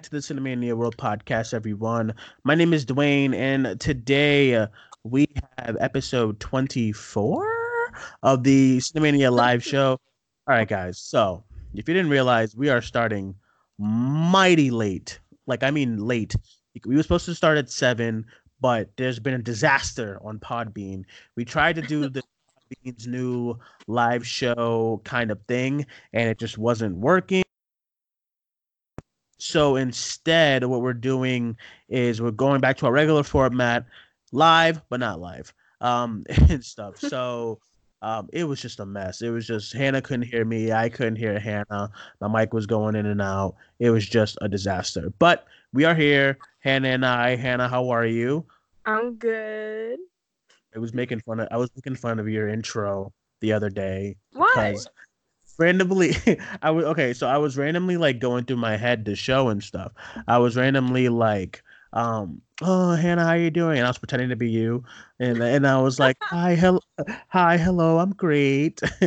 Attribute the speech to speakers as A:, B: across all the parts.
A: back to the Cinemania World Podcast, everyone. My name is Duane, and today uh, we have episode 24 of the Cinemania live show. All right, guys. So, if you didn't realize, we are starting mighty late. Like, I mean, late. We were supposed to start at 7, but there's been a disaster on Podbean. We tried to do the Podbean's new live show kind of thing, and it just wasn't working. So instead, what we're doing is we're going back to our regular format, live but not live, um, and stuff. So um, it was just a mess. It was just Hannah couldn't hear me, I couldn't hear Hannah. My mic was going in and out. It was just a disaster. But we are here, Hannah and I. Hannah, how are you?
B: I'm good.
A: I was making fun of. I was making fun of your intro the other day.
B: Why?
A: because randomly i was okay so i was randomly like going through my head the show and stuff i was randomly like um oh hannah how you doing and i was pretending to be you and and i was like hi hello hi hello i'm great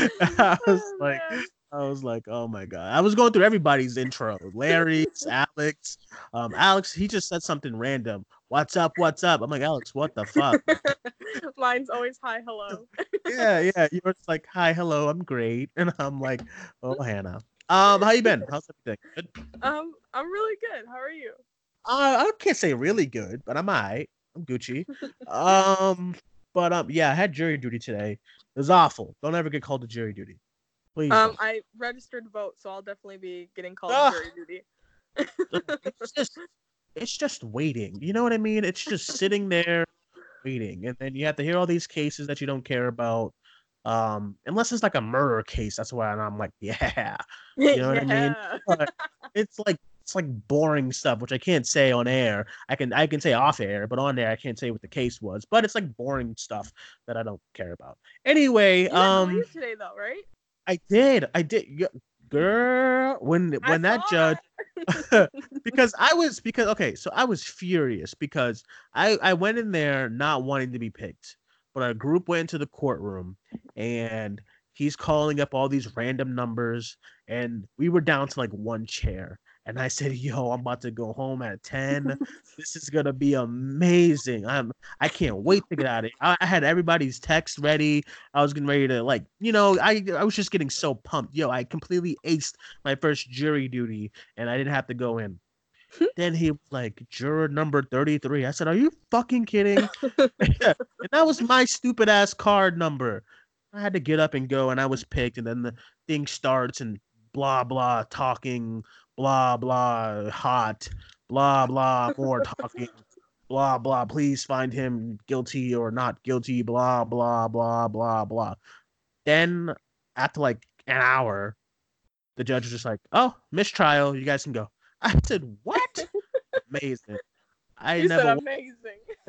A: i was
B: Oh,
A: like
B: man.
A: I was like, oh my god! I was going through everybody's intro. Larry's, Alex, um, Alex. He just said something random. What's up? What's up? I'm like, Alex, what the fuck?
B: Mine's always hi, hello.
A: yeah, yeah. You were just like, hi, hello, I'm great, and I'm like, oh, Hannah. Um, how you been? How's everything? Good.
B: Um, I'm really good. How are you?
A: Uh, I can't say really good, but I'm alright. I'm Gucci. Um, but um, yeah, I had jury duty today. It was awful. Don't ever get called to jury duty, please.
B: Um. I registered to vote, so I'll definitely be getting called
A: Ah.
B: to jury duty.
A: just it's just waiting. You know what I mean? It's just sitting there waiting, and then you have to hear all these cases that you don't care about. Um, unless it's like a murder case, that's why I'm like, yeah. You know what I mean? But it's like it's like boring stuff, which I can't say on air. I can I can say off air, but on air I can't say what the case was. But it's like boring stuff that I don't care about. Anyway,
B: You
A: um,
B: today though, right?
A: I did, I did, girl. When
B: I
A: when that judge because I was because okay, so I was furious because I I went in there not wanting to be picked, but our group went into the courtroom and he's calling up all these random numbers and we were down to like one chair and I said, "Yo, I'm about to go home at 10. this is going to be amazing. I'm I can't wait to get out of it." I, I had everybody's text ready. I was getting ready to like, you know, I I was just getting so pumped. Yo, I completely aced my first jury duty and I didn't have to go in. then he was like, juror number 33. I said, Are you fucking kidding? and that was my stupid ass card number. I had to get up and go, and I was picked, and then the thing starts and blah blah talking, blah blah hot, blah blah more talking, blah blah. Please find him guilty or not guilty, blah blah blah blah blah. Then after like an hour, the judge was just like, "Oh, mistrial. You guys can go." I said, "What? Amazing." I
B: you
A: never,
B: said amazing.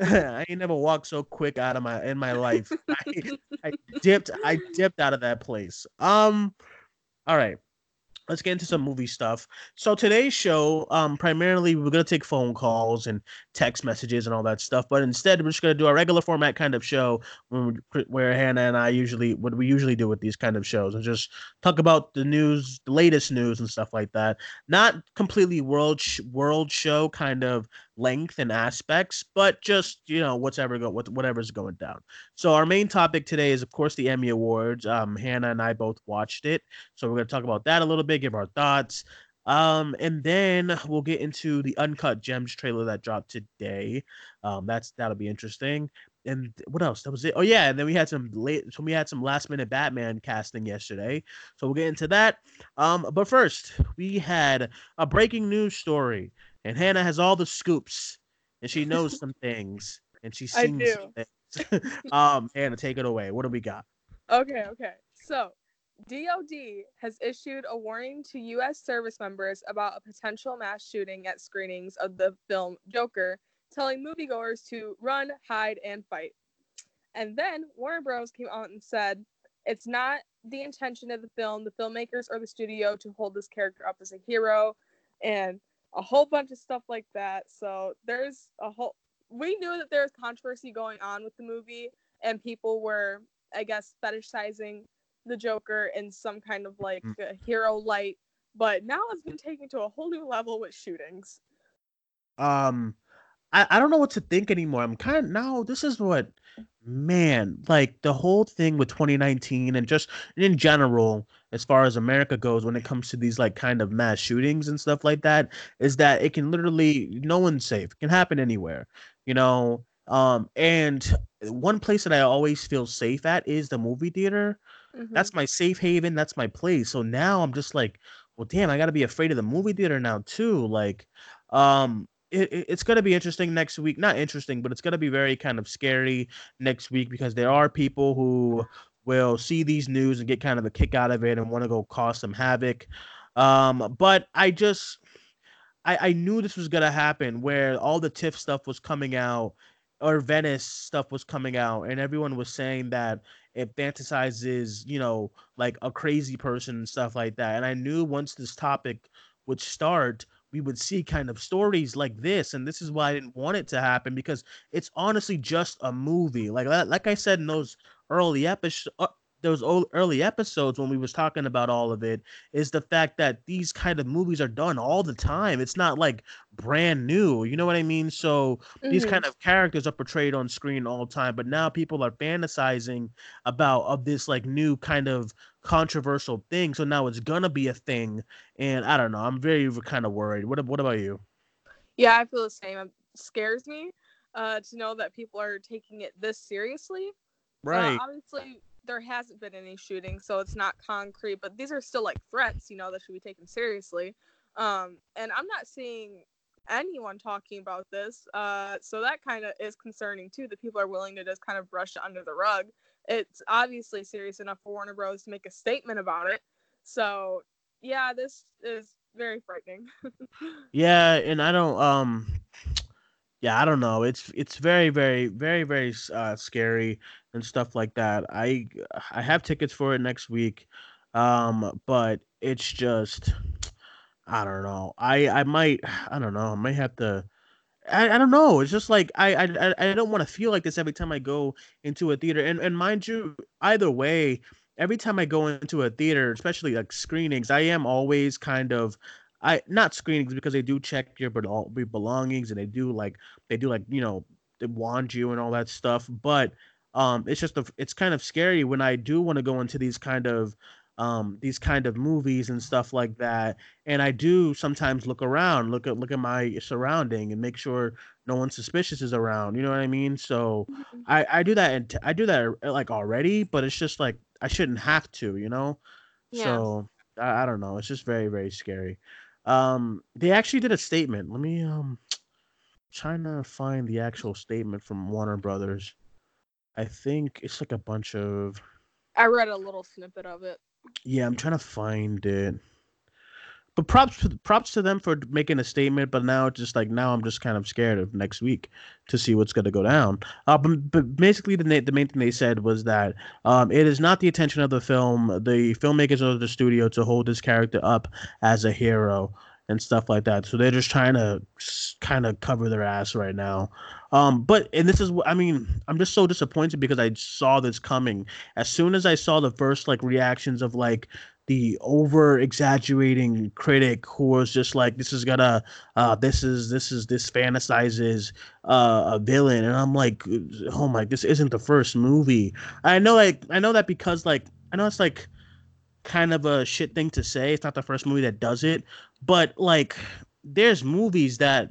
A: I ain't never walked so quick out of my in my life. I, I dipped, I dipped out of that place. Um, all right, let's get into some movie stuff. So today's show, um, primarily we're gonna take phone calls and text messages and all that stuff, but instead we're just gonna do a regular format kind of show when where Hannah and I usually what we usually do with these kind of shows and just talk about the news, the latest news and stuff like that. Not completely world sh- world show kind of length and aspects, but just you know whatever go what whatever's going down. So our main topic today is of course the Emmy Awards. Um, Hannah and I both watched it, so we're gonna talk about that a little bit, give our thoughts. Um, and then we'll get into the Uncut Gems trailer that dropped today. Um, that's that'll be interesting. And what else? That was it. Oh yeah, and then we had some late. So we had some last minute Batman casting yesterday. So we'll get into that. Um, but first we had a breaking news story, and Hannah has all the scoops, and she knows some things, and she
B: I do.
A: things. um, Hannah, take it away. What do we got?
B: Okay, okay. So, DOD has issued a warning to U.S. service members about a potential mass shooting at screenings of the film Joker, telling moviegoers to run, hide, and fight. And then Warner Bros. came out and said it's not the intention of the film, the filmmakers, or the studio to hold this character up as a hero, and a whole bunch of stuff like that. So, there's a whole. We knew that there was controversy going on with the movie, and people were, I guess, fetishizing the Joker in some kind of like
A: Mm.
B: hero light but now it's been taken to a whole new level with shootings.
A: Um, I, I don't know what to think anymore. I'm kind of now. This is what, man, like the whole thing with 2019 and just in general, as far as America goes, when it comes to these like kind of mass shootings and stuff like that, is that it can literally no one's safe. It can happen anywhere, you know. Um, and one place that I always feel safe at is the movie theater.
B: Mhm.
A: That's my safe haven. That's my place. So now I'm just like, well, damn, I got to be afraid of the movie theater now too. Like, um, it, it- it's gonna be interesting next week. Not interesting, but it's gonna be very kind of scary next week because there are people who will see these news and get kind of a kick out of it and want to go cause some havoc. Um, but I just I, I knew this was gonna happen where all the TIFF stuff was coming out or Venice stuff was coming out and everyone was saying that it fantasizes, you know, like a crazy person and stuff like that. And I knew once this topic would start, we would see kind of stories like this. And this is why I didn't want it to happen because it's honestly just a movie. Like like I said in those early episodes those ol- early episodes when we was talking about all of it is the fact that these kind of movies are done all the time. It's not like brand new. You know what I mean? So these
B: Mhm.
A: kind of characters are portrayed on screen all the time, but now people are fantasizing about of this like new kind of controversial thing. So now it's gonna be a thing, and I don't know. I'm very kind of worried. What What about you?
B: Yeah, I feel the same. It scares me uh, to know that people are taking it this seriously. Uh, obviously, there hasn't been any shooting, so it's not concrete, but these are still like threats, you know, that should be taken seriously. Um, and I'm not seeing anyone talking about this. Uh, so that kind of is concerning too, that people are willing to just kind of brush it under the rug. It's obviously serious enough for Warner Bros. to make a statement about it. So, yeah, this is very frightening.
A: Yeah, and I don't um yeah, I don't know. It's it's very very very very uh scary and stuff like that. I I have tickets for it next week. Um but it's just I don't know. I I might I don't know. I might have to I, I don't know. It's just like I I I don't want to feel like this every time I go into a theater. And and mind you, either way, every time I go into a theater, especially like screenings, I am always kind of I not screenings because they do check your but all your belongings and they do like they do like you know they wand you and all that stuff. But um, it's just a, it's kind of scary when I do want to go into these kind of um these kind of movies and stuff like that and i do sometimes look around look at look at my surrounding and make sure no one suspicious is around you know what i mean so i i do that and i do that uh, like already but it's just like i shouldn't have to you know
B: Yeah.
A: so I, I don't know it's just very very scary um they actually did a statement let me um trying to find the actual statement from warner brothers i think it's like a bunch of
B: I read a little snippet of it.
A: yeah, I'm trying to find it. But props to, props to them for making a statement. But now it's just like now I'm just kind of scared of next week to see what's going to go down. Uh, but, but basically the the main thing they said was that um, it is not the intention of the film, the filmmakers or the studio to hold this character up as a hero and stuff like that. So they're just trying to kind of cover their ass right now. Um, but and this is I mean. I'm just so disappointed because I saw this coming. As soon as I saw the first like reactions of like the over exaggerating critic who was just like this is gonna uh this is this is this fantasizes uh a villain. And i'm like oh my this isn't the first movie. I know like i know that because like i know it's like kind of a shit thing to say it's not the first movie that does it but like there's movies that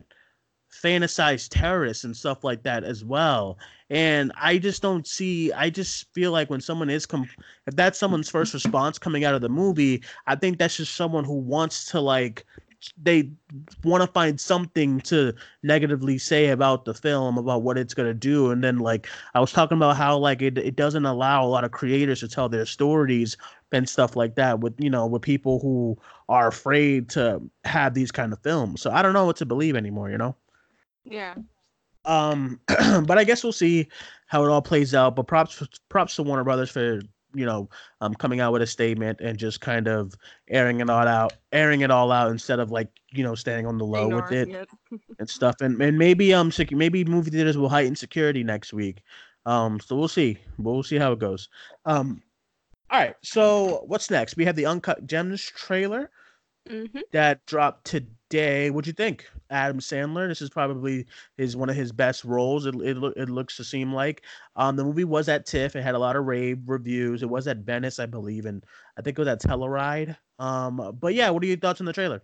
A: fantasize terrorists and stuff like that as well. And i just don't see i just feel like when someone is com- if that's someone's first response coming out of the movie i think that's just someone who wants to like they want to find something to negatively say about the film about what it's going to do. And then like i was talking about how like it, it doesn't allow a lot of creators to tell their stories and stuff like that with you know with people who are afraid to have these kind of films. So i don't know what to believe anymore you know
B: Yeah.
A: um, but I guess we'll see how it all plays out. But props props to Warner Brothers for you know um coming out with a statement and just kind of airing it all out, airing it all out instead of like you know staying on the low with it
B: it.
A: and stuff. And and maybe um sec- maybe movie theaters will heighten security next week. Um, so we'll see. We'll see how it goes. Um, all right. So what's next? We have the Uncut Gems trailer.
B: Mm-hmm.
A: that dropped today. What'd you think? Adam Sandler. This is probably his one of his best roles. It it, it looks to seem like. Um, the movie was at TIFF. It had a lot of rave reviews. It was at Venice, I believe, and I think it was at Telluride. Um, but yeah, what are your thoughts on the trailer?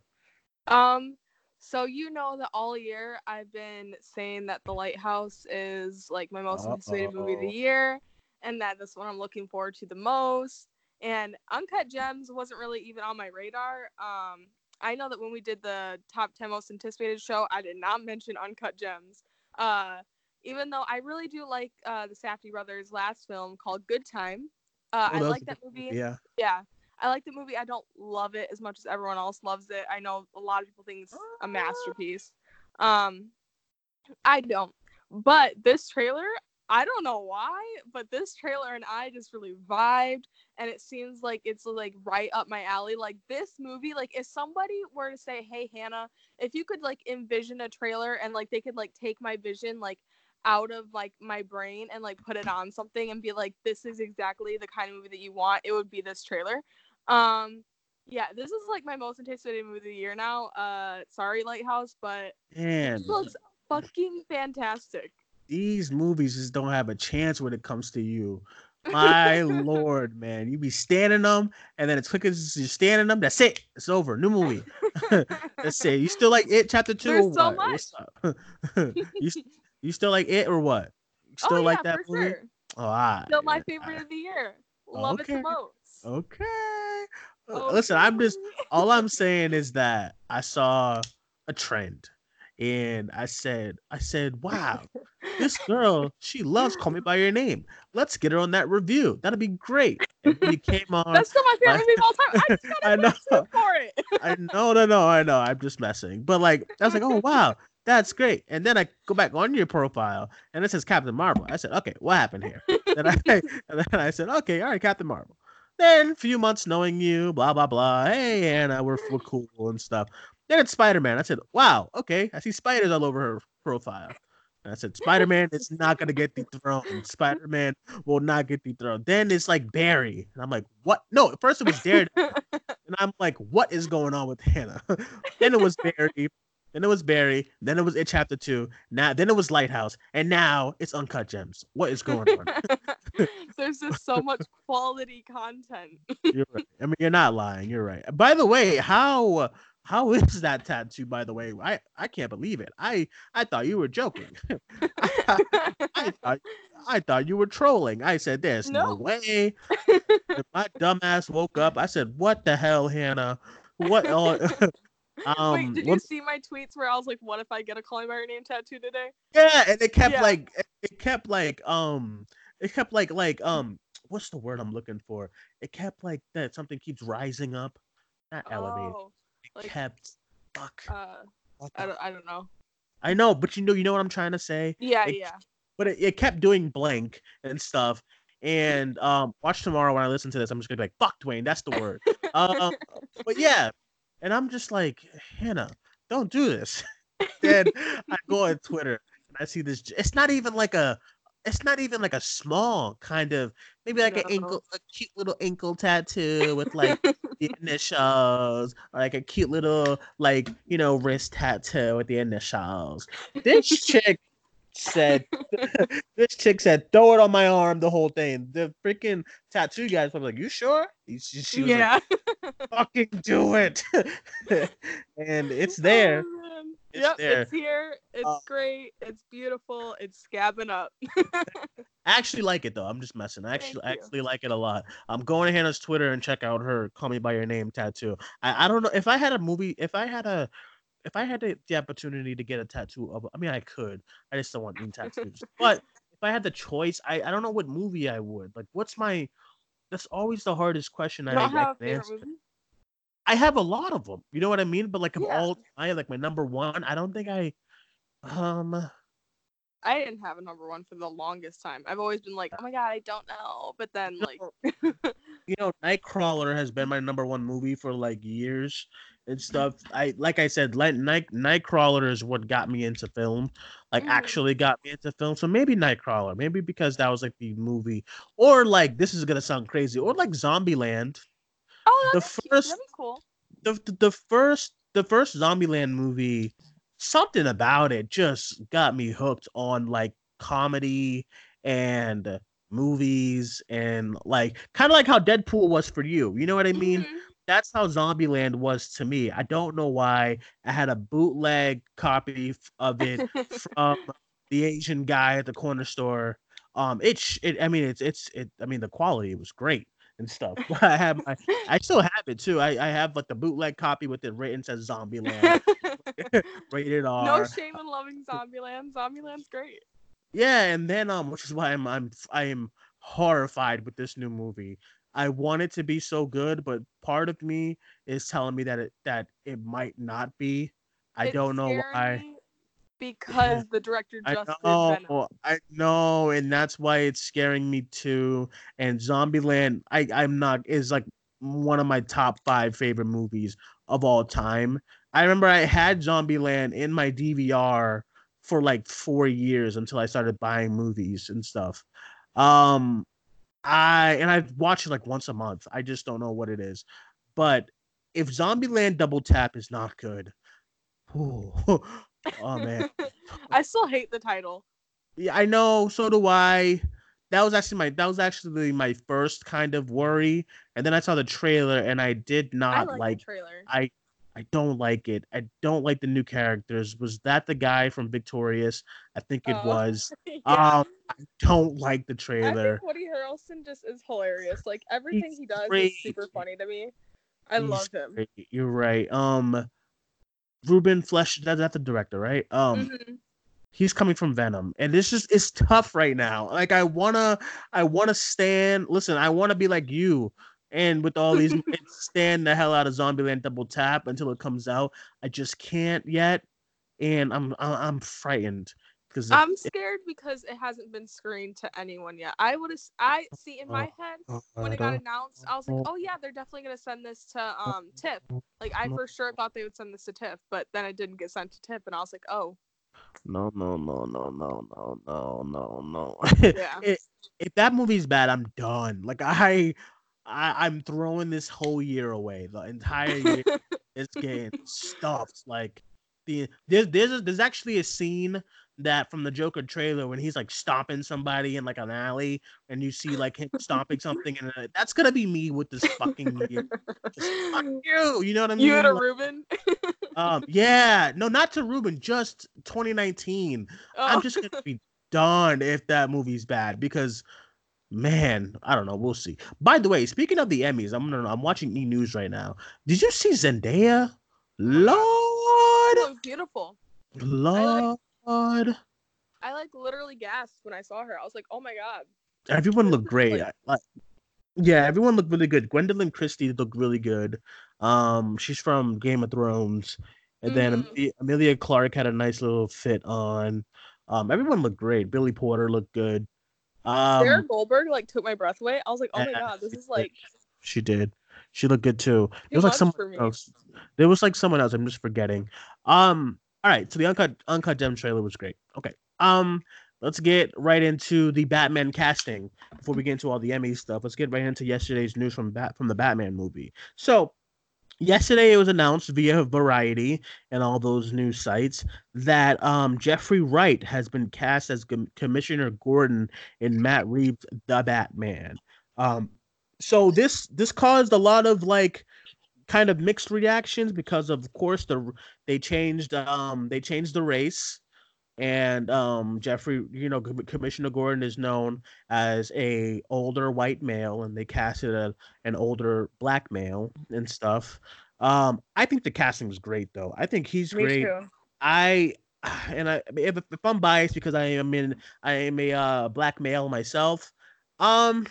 B: Um, so you know that all year I've been saying that The Lighthouse is like my most anticipated movie of the year, and that this one I'm looking forward to the most. And Uncut Gems wasn't really even on my radar. Um, I know that when we did the top 10 most anticipated show, I did not mention Uncut Gems. Uh, even though I really do like uh, the Safdie brothers' last film called Good Time. Uh,
A: Oh,
B: I like that movie.
A: Yeah.
B: Yeah, I like the movie. I don't love it as much as everyone else loves it. I know a lot of people think it's a masterpiece. Um, I don't. But this trailer, I don't know why, but this trailer and I just really vibed, and it seems like it's like right up my alley. Like this movie, like if somebody were to say, "Hey Hannah, if you could like envision a trailer and like they could like take my vision like out of like my brain and like put it on something and be like, this is exactly the kind of movie that you want," it would be this trailer. Um, yeah, this is like my most anticipated movie of the year now. Uh, sorry, Lighthouse, but
A: Man,
B: it looks fucking fantastic.
A: These movies just don't have a chance when it comes to you. My lord, man, you be standing them, and then as quick as you're standing them, that's it. It's over. New movie. That's it. You still like it? Chapter two?
B: There's
A: or
B: so
A: up? you you still like it or what? You still
B: oh
A: like
B: yeah,
A: that
B: for
A: movie?
B: sure.
A: Oh, ah,
B: Still my favorite
A: ah,
B: of the year. Love it
A: Okay.
B: the most.
A: Okay. Uh, Listen, I'm just all I'm saying is that I saw a trend, and I said, I said, wow, this girl, she loves Call Me by Your Name. Let's get her on that review. That'd be great. And you came on,
B: That's still my favorite movie of all time. I just got
A: I know.
B: for it.
A: I know, no, no, I know. I'm just messing. But like, I was like, oh wow, that's great. And then I go back on your profile, and it says Captain Marvel. I said, okay, what happened here? Then I, and then I said, okay, all right, Captain Marvel. Then a few months knowing you, blah blah blah. Hey, Anna, we're we're cool and stuff. Then it's Spider Man. I said, wow, okay, I see spiders all over her profile. And I said, Spider Man is not gonna get dethroned. Spider Man will not get dethroned. Then it's like Barry, and I'm like, what? No, at first it was Daredevil. And I'm like, what is going on with Hannah? then it was Barry. Then it was Barry. Then it was It Chapter Two. Now then it was Lighthouse. And now it's Uncut Gems. What is going on?
B: There's just so much quality content.
A: you're right. I mean, you're not lying. You're right. By the way, how how is that tattoo? By the way, I I can't believe it. I I thought you were joking. I thought I thought you were trolling. I said, "There's no,
B: No.
A: way." My dumbass woke up. I said, "What the hell, Hannah? What?" Um,
B: Wait, did
A: what-
B: you see my tweets where I was like, "What if I get a Call Me by Your Name tattoo today?"
A: Yeah, and it kept
B: Yeah.
A: like it- kept like um it kept like like um what's the word I'm looking for? It kept like that something keeps rising up. Not elevated.
B: Oh, like,
A: kept fuck.
B: uh, I don't, I don't know.
A: I know, but you know you know what I'm trying to say?
B: Yeah,
A: It-
B: yeah.
A: But it, it kept doing blank and stuff. And um watch tomorrow when I listen to this, I'm just gonna be like, fuck Duane, that's the word. um but yeah. And I'm just like, Hannah, don't do this. then I go on Twitter and I see this. It's not even like a. It's not even like a small kind of maybe like an ankle, a cute little ankle tattoo with like the initials, or like a cute little like you know wrist tattoo with the initials. This chick said, this chick said, throw it on my arm, the whole thing. The freaking tattoo guys was like, you sure? He- She, she was like,
B: yeah.
A: fucking do it. and it's oh, there.
B: Oh.
A: It's
B: yep,
A: there.
B: it's here. It's
A: Uh,
B: great. It's beautiful. It's scabbing up.
A: I actually like it though. I'm just messing. I actually actually like it a lot. I'm going to Hannah's Twitter and check out her "Call Me by Your Name" tattoo. I, I don't know if I had a movie, if I had a, if I had the, the opportunity to get a tattoo of, I mean, I could. I just don't want any tattoos. but if I had the choice, I, I don't know what movie I would. Like, what's my? That's always the hardest question I, I can answer.
B: movie?
A: I have a lot of them. You know what I mean? But like of
B: Yeah.
A: all time, like my number one, I don't think I. Um.
B: I didn't have a number one for the longest time. I've always been like, oh my god, I don't know. But then like,
A: you know, Nightcrawler has been my number one movie for like years and stuff. I like I said, like Night Nightcrawler is what got me into film, like
B: Mhm.
A: actually got me into film. So maybe Nightcrawler, maybe because that was like the movie, or like this is gonna sound crazy, or like Zombieland.
B: Oh,
A: The first-
B: cool.
A: the the first the first Zombieland movie, something about it just got me hooked on like comedy and movies and like kind of like how Deadpool was for you. You know what I mean?
B: Mhm.
A: That's how Zombieland was to me. I don't know why I had a bootleg copy of it from the Asian guy at the corner store. Um, it's it. I mean, it's it's it. I mean, the quality was great and stuff. I have my, I still have it too. I I have like the bootleg copy with it written says Zombieland, rated R.
B: no shame in loving Zombieland. Zombieland's great.
A: Yeah, and then um, which is why I'm I'm I am horrified with this new movie. I want it to be so good, but part of me is telling me that it that it might not be. I
B: It's
A: don't know
B: scaring
A: why.
B: Because the director
A: I
B: just did
A: know. I know, and that's why it's scaring me too. And Zombieland, I I'm not is like one of my top five favorite movies of all time. I remember I had Zombieland in my DVR for like four years until I started buying movies and stuff. Um, I and I watch it like once a month. I just don't know what it is, but if Zombieland Double Tap is not good, ooh, oh man.
B: I still hate the title.
A: Yeah, I know. So do I. That was actually my that was actually my first kind of worry, and then I saw the trailer and I did
B: I
A: not
B: like,
A: like.
B: the trailer.
A: I I don't like it. I don't like the new characters. Was that the guy from Victorious? I think it
B: Oh.
A: was.
B: yeah.
A: Um, I don't like the trailer.
B: I think Woody Harrelson just is hilarious. Like everything he does
A: great.
B: is super funny to me. I
A: He's
B: love him.
A: great. You're right. Um, Ruben Fleischer. That, that's the director, right? Um,
B: Mhm.
A: he's coming from Venom, and this is it's tough right now. Like I wanna, I wanna stand. Listen, I wanna be like you, and with all these, stand the hell out of Zombieland Double Tap until it comes out. I just can't yet, and I'm I'm frightened because
B: I'm scared because it hasn't been screened to anyone yet. I would. I see in my head when it got announced, I was like, oh yeah, they're definitely gonna send this to um TIFF. Like I for sure thought they would send this to TIFF, but then it didn't get sent to TIFF, and I was like, oh
A: no no no no no no no no no.
B: yeah.
A: if, if that movie's bad, I'm done. Like I, I I'm throwing this whole year away. The entire year is getting stuffed. Like the there's there's a, there's actually a scene that from the Joker trailer when he's like stomping somebody in like an alley, and you see like him stomping something, and uh, that's gonna be me with this fucking year. Just fuck you. You know what I mean?
B: you and a
A: Like,
B: Ruben.
A: um, yeah, no, not to Ruben, just 2019. I'm
B: Oh.
A: just gonna be done if that movie's bad because man, I don't know. We'll see. By the way, speaking of the Emmys, I'm gonna, I'm watching E News right now. Did you see Zendaya? Lord,
B: She beautiful.
A: Lord,
B: I like literally gasped when I saw her. I was like, oh my god.
A: everyone looked great.
B: Like-
A: I- like- yeah, everyone looked really good. Gwendoline Christie looked really good. Um, she's from Game of Thrones, and then
B: Mhm.
A: Emilia, Emilia Clarke had a nice little fit on. Um, everyone looked great. Billy Porter looked good. Um,
B: Sarah Goldberg like took my breath away. I was like, oh my god, this is like
A: She did. She looked good too.
B: too
A: It was like someone else. There was like someone else. I'm just forgetting. Um. All right. So the uncut uncut gem trailer was great. Okay. Um. Let's get right into the Batman casting before we get into all the Emmy stuff. Let's get right into yesterday's news from Bat from the Batman movie. So yesterday it was announced via Variety and all those news sites that um Jeffrey Wright has been cast as Com- Commissioner Gordon in Matt Reeves' The Batman. Um so this this caused a lot of like kind of mixed reactions because of course the they changed um they changed the race. And um Jeffrey you know Commissioner Gordon is known as a older white male and they casted a, an older black male and stuff. Um I think the casting was great though. I think he's
B: Me
A: great.
B: too.
A: I and I if, if I'm biased because I am in I am a uh, black male myself, um,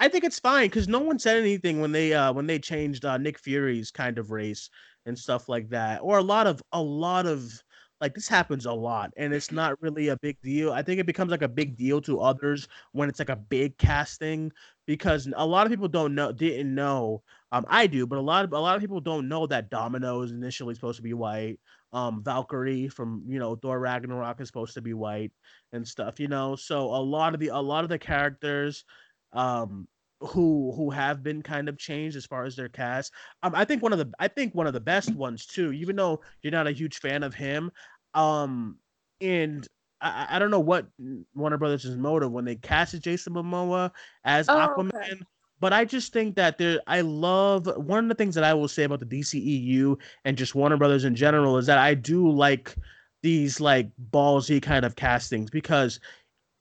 A: I think it's fine because no one said anything when they uh when they changed uh, Nick Fury's kind of race and stuff like that, or a lot of a lot of like this happens a lot and it's not really a big deal. I think it becomes like a big deal to others when it's like a big casting because a lot of people don't know didn't know. Um, I do, but a lot of a lot of people don't know that Domino is initially supposed to be white um Valkyrie from you know Thor Ragnarok is supposed to be white and stuff, you know. So a lot of the a lot of the characters um who who have been kind of changed as far as their cast. Um, I think one of the I think one of the best ones too. Even though you're not a huge fan of him, um, and I, I don't know what Warner Brothers' motive when they casted Jason Momoa as
B: Oh,
A: Aquaman.
B: okay.
A: But I just think that there, I love one of the things that I will say about the DCEU and just Warner Brothers in general is that I do like these like ballsy kind of castings because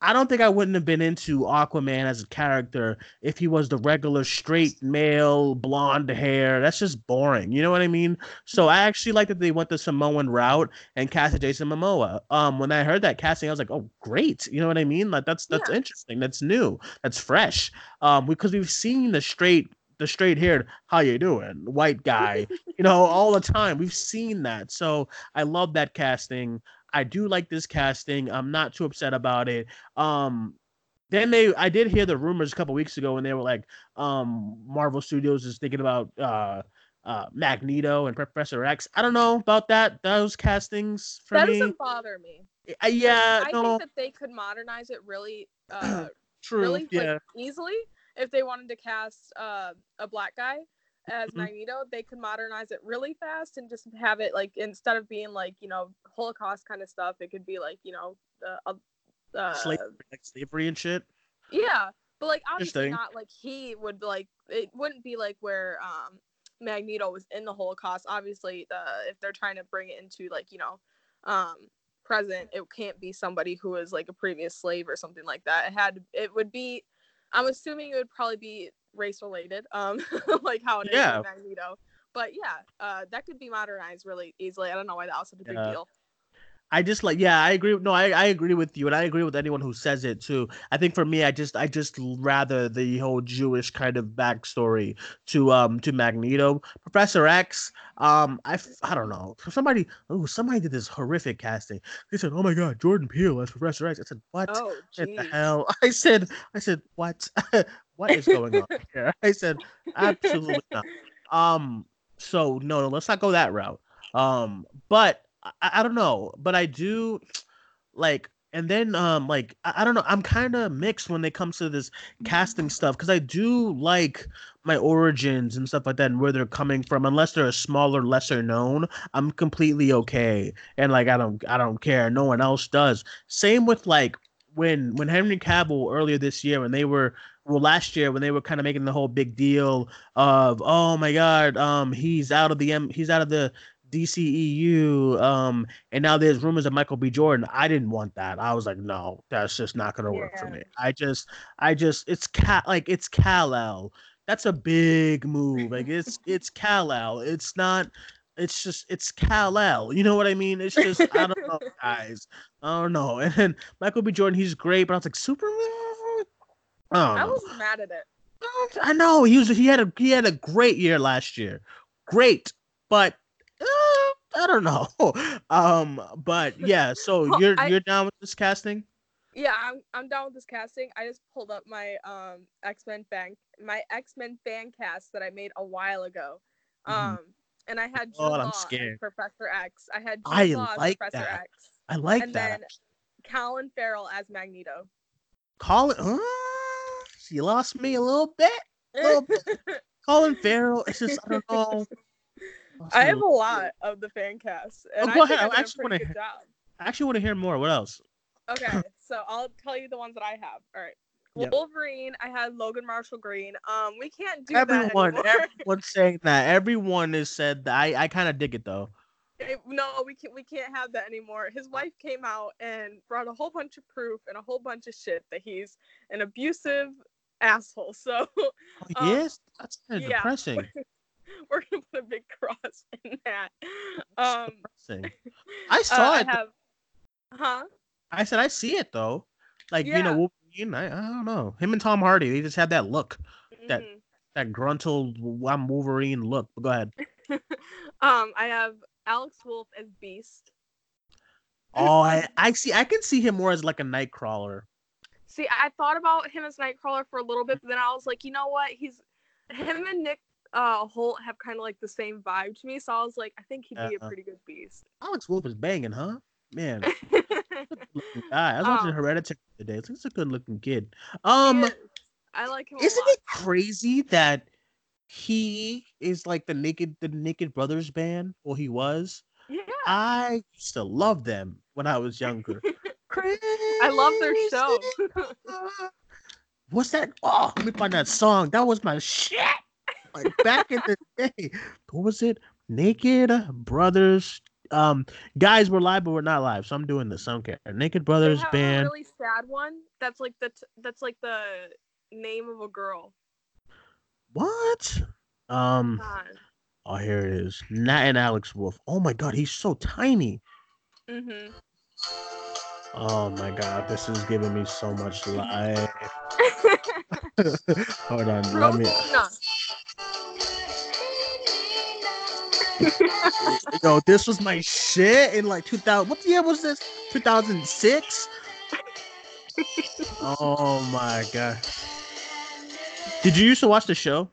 A: I don't think I wouldn't have been into Aquaman as a character if he was the regular straight male blonde hair. That's just boring. You know what I mean? So I actually like that they went the Samoan route and casted Jason Momoa. Um, when I heard that casting, I was like, oh, great. You know what I mean? Like that's that's
B: Yeah.
A: interesting. That's new. That's fresh. Um, because we've seen the straight the straight haired how you doing white guy you know all the time we've seen that so i love that casting i do like this casting. I'm not too upset about it. Um then they i did hear the rumors a couple weeks ago when they were like um marvel studios is thinking about uh uh magneto and professor x. I don't know about that those castings for
B: that
A: me.
B: doesn't bother me.
A: Uh, yeah
B: I
A: no.
B: think that they could modernize it really, uh,
A: true
B: really
A: yeah.
B: like, easily if they wanted to cast uh, a black guy as
A: Mhm.
B: Magneto. They could modernize it really fast and just have it like instead of being like you know Holocaust kind of stuff, it could be like you know uh, uh,
A: slavery, like slavery and shit
B: yeah, but like obviously not like he would like it wouldn't be like where um Magneto was in the Holocaust. Obviously, the if they're trying to bring it into like you know um present, it can't be somebody who was like a previous slave or something like that. It had it would be. I'm assuming it would probably be race related, um, like how it is
A: Yeah.
B: with Magneto. But yeah, uh, that could be modernized really easily. I don't know why that was such a big
A: Yeah.
B: deal.
A: I just like yeah, I agree. No, I, I agree with you, and I agree with anyone who says it too. I think for me, I just I just rather the whole Jewish kind of backstory to um to Magneto, Professor X. Um, I I don't know. Somebody oh somebody did this horrific casting. They said, oh my god, Jordan Peele as Professor X. I said what?
B: Oh,
A: What the hell? I said I said what? what is going on here? I said absolutely not. Um, so no, no, let's not go that route. Um, but I, I don't know, but I do like, and then um, like I, I don't know, I'm kind of mixed when it comes to this casting stuff because I do like my origins and stuff like that and where they're coming from. Unless they're a smaller, lesser known, I'm completely okay, and like I don't, I don't care. No one else does. Same with like when when Henry Cavill earlier this year when they were well last year when they were kind of making the whole big deal of oh my god um he's out of the M he's out of the DCEU um and now there's rumors of Michael B. Jordan I didn't want that. I was like no that's just not gonna work for me. I just I just it's cat like it's Kal-El that's a big move like it's it's Kal-El it's not it's just it's Kal-El you know what I mean? It's just I don't know guys. I don't know. And then Michael B. Jordan he's great but I was like Superman I
B: I was mad at it.
A: I know he was he had a he had a great year last year, great, but uh, I don't know. Um, but yeah, so
B: Well,
A: you're
B: I-
A: you're down with this casting?
B: Yeah, I'm I'm down with this casting. I just pulled up my um X Men fan my X Men fan cast that I made a while ago.
A: Mhm.
B: Um, and I had Jude
A: Oh, I'm
B: Law as
A: scared.
B: Professor X. I had Jude
A: I
B: Law as
A: like
B: Professor
A: that.
B: X,
A: I like
B: and
A: that.
B: then Colin Farrell as Magneto.
A: Colin, uh, she lost me a little bit. Little bit. Colin Farrell, it's just I don't know.
B: I have a lot of the fan cast, and
A: Oh, go
B: I
A: ahead.
B: I
A: actually wanna. I actually want to hear more. What else?
B: Okay, so I'll tell you the ones that I have. All right.
A: Yep.
B: Wolverine, I had Logan Marshall Green. Um, we can't do
A: everyone,
B: that anymore.
A: everyone's saying that. Everyone has said that. I, I kind of dig it though.
B: It- no, we can't. We can't have that anymore. His wife came out and brought a whole bunch of proof and a whole bunch of shit that he's an abusive asshole. So
A: Oh,
B: Um,
A: yes, that's kind of
B: yeah.
A: depressing.
B: we're gonna put a big cross in that. Um,
A: depressing. I
B: uh,
A: saw
B: I
A: it.
B: have, huh?
A: I said I see it though. Like you know,
B: Yeah.
A: Wolverine. I, I don't know. Him and Tom Hardy, they just had that look, That-
B: Mhm.
A: that gruntled I'm Wolverine look. But go ahead.
B: Um, I have Alex Wolff as Beast.
A: Oh, I, I see. I can see him more as like a Nightcrawler.
B: See, I thought about him as Nightcrawler for a little bit, but then I was like, you know what? He's him and Nick uh Hoult have kind of like the same vibe to me, so I was like, I think he'd be a
A: Uh-uh.
B: pretty good Beast.
A: Alex Wolff is banging, huh? Man. I was watching
B: Um,
A: Hereditary today. He's a good looking kid. Um.
B: I like him.
A: Isn't
B: a lot.
A: it crazy that he is like the naked the Naked Brothers band? Well, he was.
B: Yeah.
A: I used to love them when I was younger.
B: I love their show.
A: What's that? Oh, let me find that song. That was my shit. Like back in the day. What was it? Naked Brothers. Um, guys, we're live, but we're not live. So I'm doing this. I don't care. Naked Brothers band.
B: a really sad one. That's like the t- that's like the name of a girl.
A: What? Um.
B: God.
A: Oh, here it is. Nat and Alex Wolff. Oh my god, he's so tiny.
B: Mhm.
A: Oh my god, this is giving me so much life. Hold on, let me.
B: Rosalina.
A: Yo, this was my shit in like 2000. What year was this? 2006. Oh my god. Did you used to watch the show?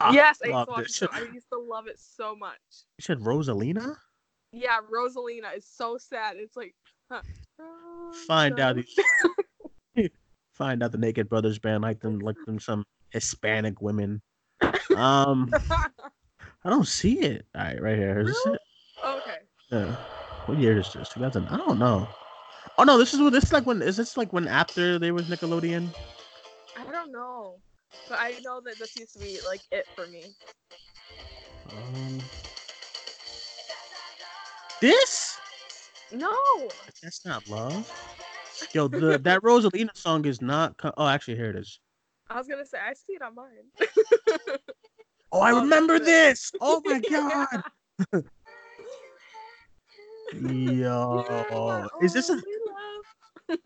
A: Ah,
B: yes, I used
A: love
B: to watch
A: this.
B: show. I used to love it so much.
A: You said Rosalina?
B: Yeah, Rosalina is so sad. It's like huh.
A: Find out these. Find out the Naked Brothers band like them, like them some Hispanic women. Um, I don't see it. All right, right here. Is this it?
B: okay.
A: Yeah. What year is this? 2000. I don't know. Oh no, this is what this is like when is this like when after there was Nickelodeon?
B: I don't know, but I know that this used to be like it for me.
A: Um, this?
B: No.
A: That's not love. Yo, the that Rosalina song is not. Co- oh, actually, here it is.
B: I was gonna say I see it on mine.
A: Oh, I
B: Oh,
A: remember this. Oh my god. Yo,
B: Yeah,
A: is this a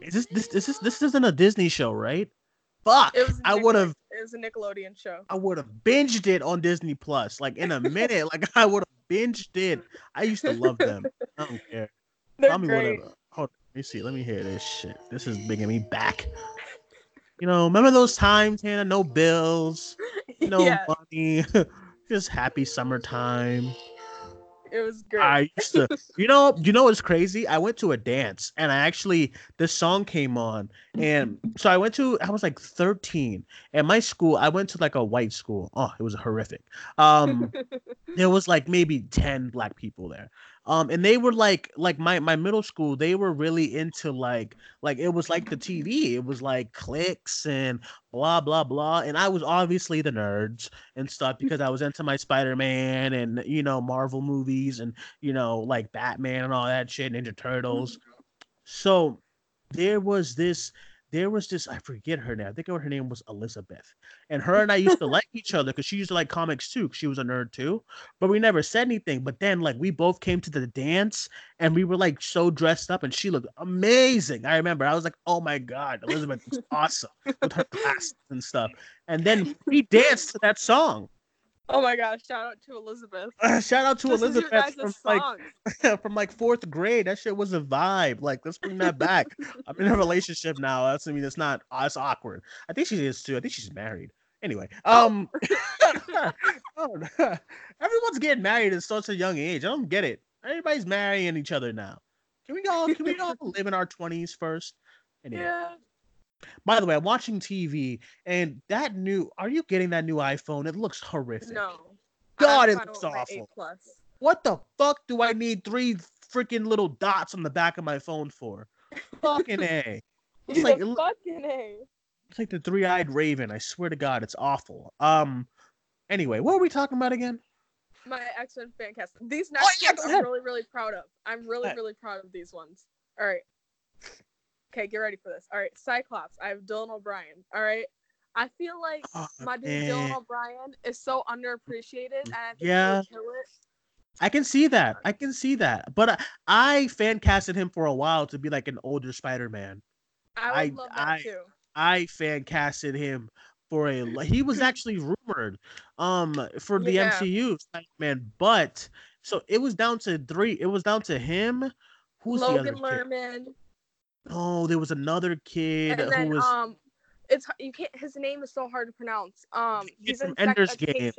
A: is this this this is this isn't a Disney show, right? Fuck.
B: It was. a
A: I would have
B: It was a Nickelodeon show.
A: I would have binged it on Disney Plus, like in a minute. like I would have binged it. I used to love them. I don't care.
B: They're
A: Tell me
B: great.
A: whatever. Hold on, let me see. Let me hear this shit. This is bringing me back. You know, remember those times, Hannah? No bills, no
B: yeah,
A: money, just happy summertime.
B: It was great.
A: I used to, you know, you know what's crazy? I went to a dance and I actually this song came on, and so I went to I was like 13. At my school, I went to like a white school. Oh, it was horrific. Um, there was like maybe 10 black people there um and they were like like my my middle school they were really into like like it was like the tv it was like clicks and blah blah blah and i was obviously the nerds and stuff because i was into my spider-man and you know marvel movies and you know like batman and all that shit ninja turtles. so there was this there was this i forget her name i think her name was elizabeth and her and i used to like each other because she used to like comics too she was a nerd too but we never said anything but then like we both came to the dance and we were like so dressed up and she looked amazing i remember i was like oh my god elizabeth was awesome with her glasses and stuff and then we danced to that song
B: oh my gosh! Shout out to Elizabeth.
A: shout out to
B: this
A: elizabeth from
B: song.
A: like from like fourth grade. That shit was a vibe. Like, let's bring that back. I'm in a relationship now. That's I mean, it's not. Uh, it's awkward. I think she is too. I think she's married. Anyway, um, oh, everyone's getting married at such a young age. I don't get it. Everybody's marrying each other now. Can we all? Can we all live in our twenties first? Anyway,
B: yeah.
A: By the way, I'm watching TV and that new. Are you getting that new iPhone? It looks horrific.
B: No.
A: God, it looks awful.
B: Plus.
A: What the fuck do I need three freaking little dots on the back of my phone for? Fucking A. It's like
B: a
A: it loo-
B: fucking A.
A: it's like the three-eyed raven. I swear to God, it's awful. Um anyway, what are we talking about again?
B: My X Men fan cast. These
A: Oh,
B: next
A: yeah,
B: ones I'm really, really proud of. I'm really, really proud of these ones. All right. Okay, get ready for this. All right, Cyclops. I have Dylan O'Brien. All right. I feel like
A: Oh,
B: my dude
A: man.
B: Dylan O'Brien is so underappreciated, and I
A: Yeah.
B: kill it.
A: I can see that. I can see that. But I, I fan casted him for a while to be like an older Spider-Man.
B: I would
A: I-
B: love that
A: I-
B: too.
A: I fan casted him for a he was actually rumored um for the
B: Yeah.
A: MCU Spider-Man, but so it was down to three. It was down to him. Who's the other
B: Logan
A: kid? Oh, there was another kid
B: and then
A: who was
B: um, it's you can't. His name is so hard to pronounce. Um, he's
A: from
B: in
A: Ender's Game.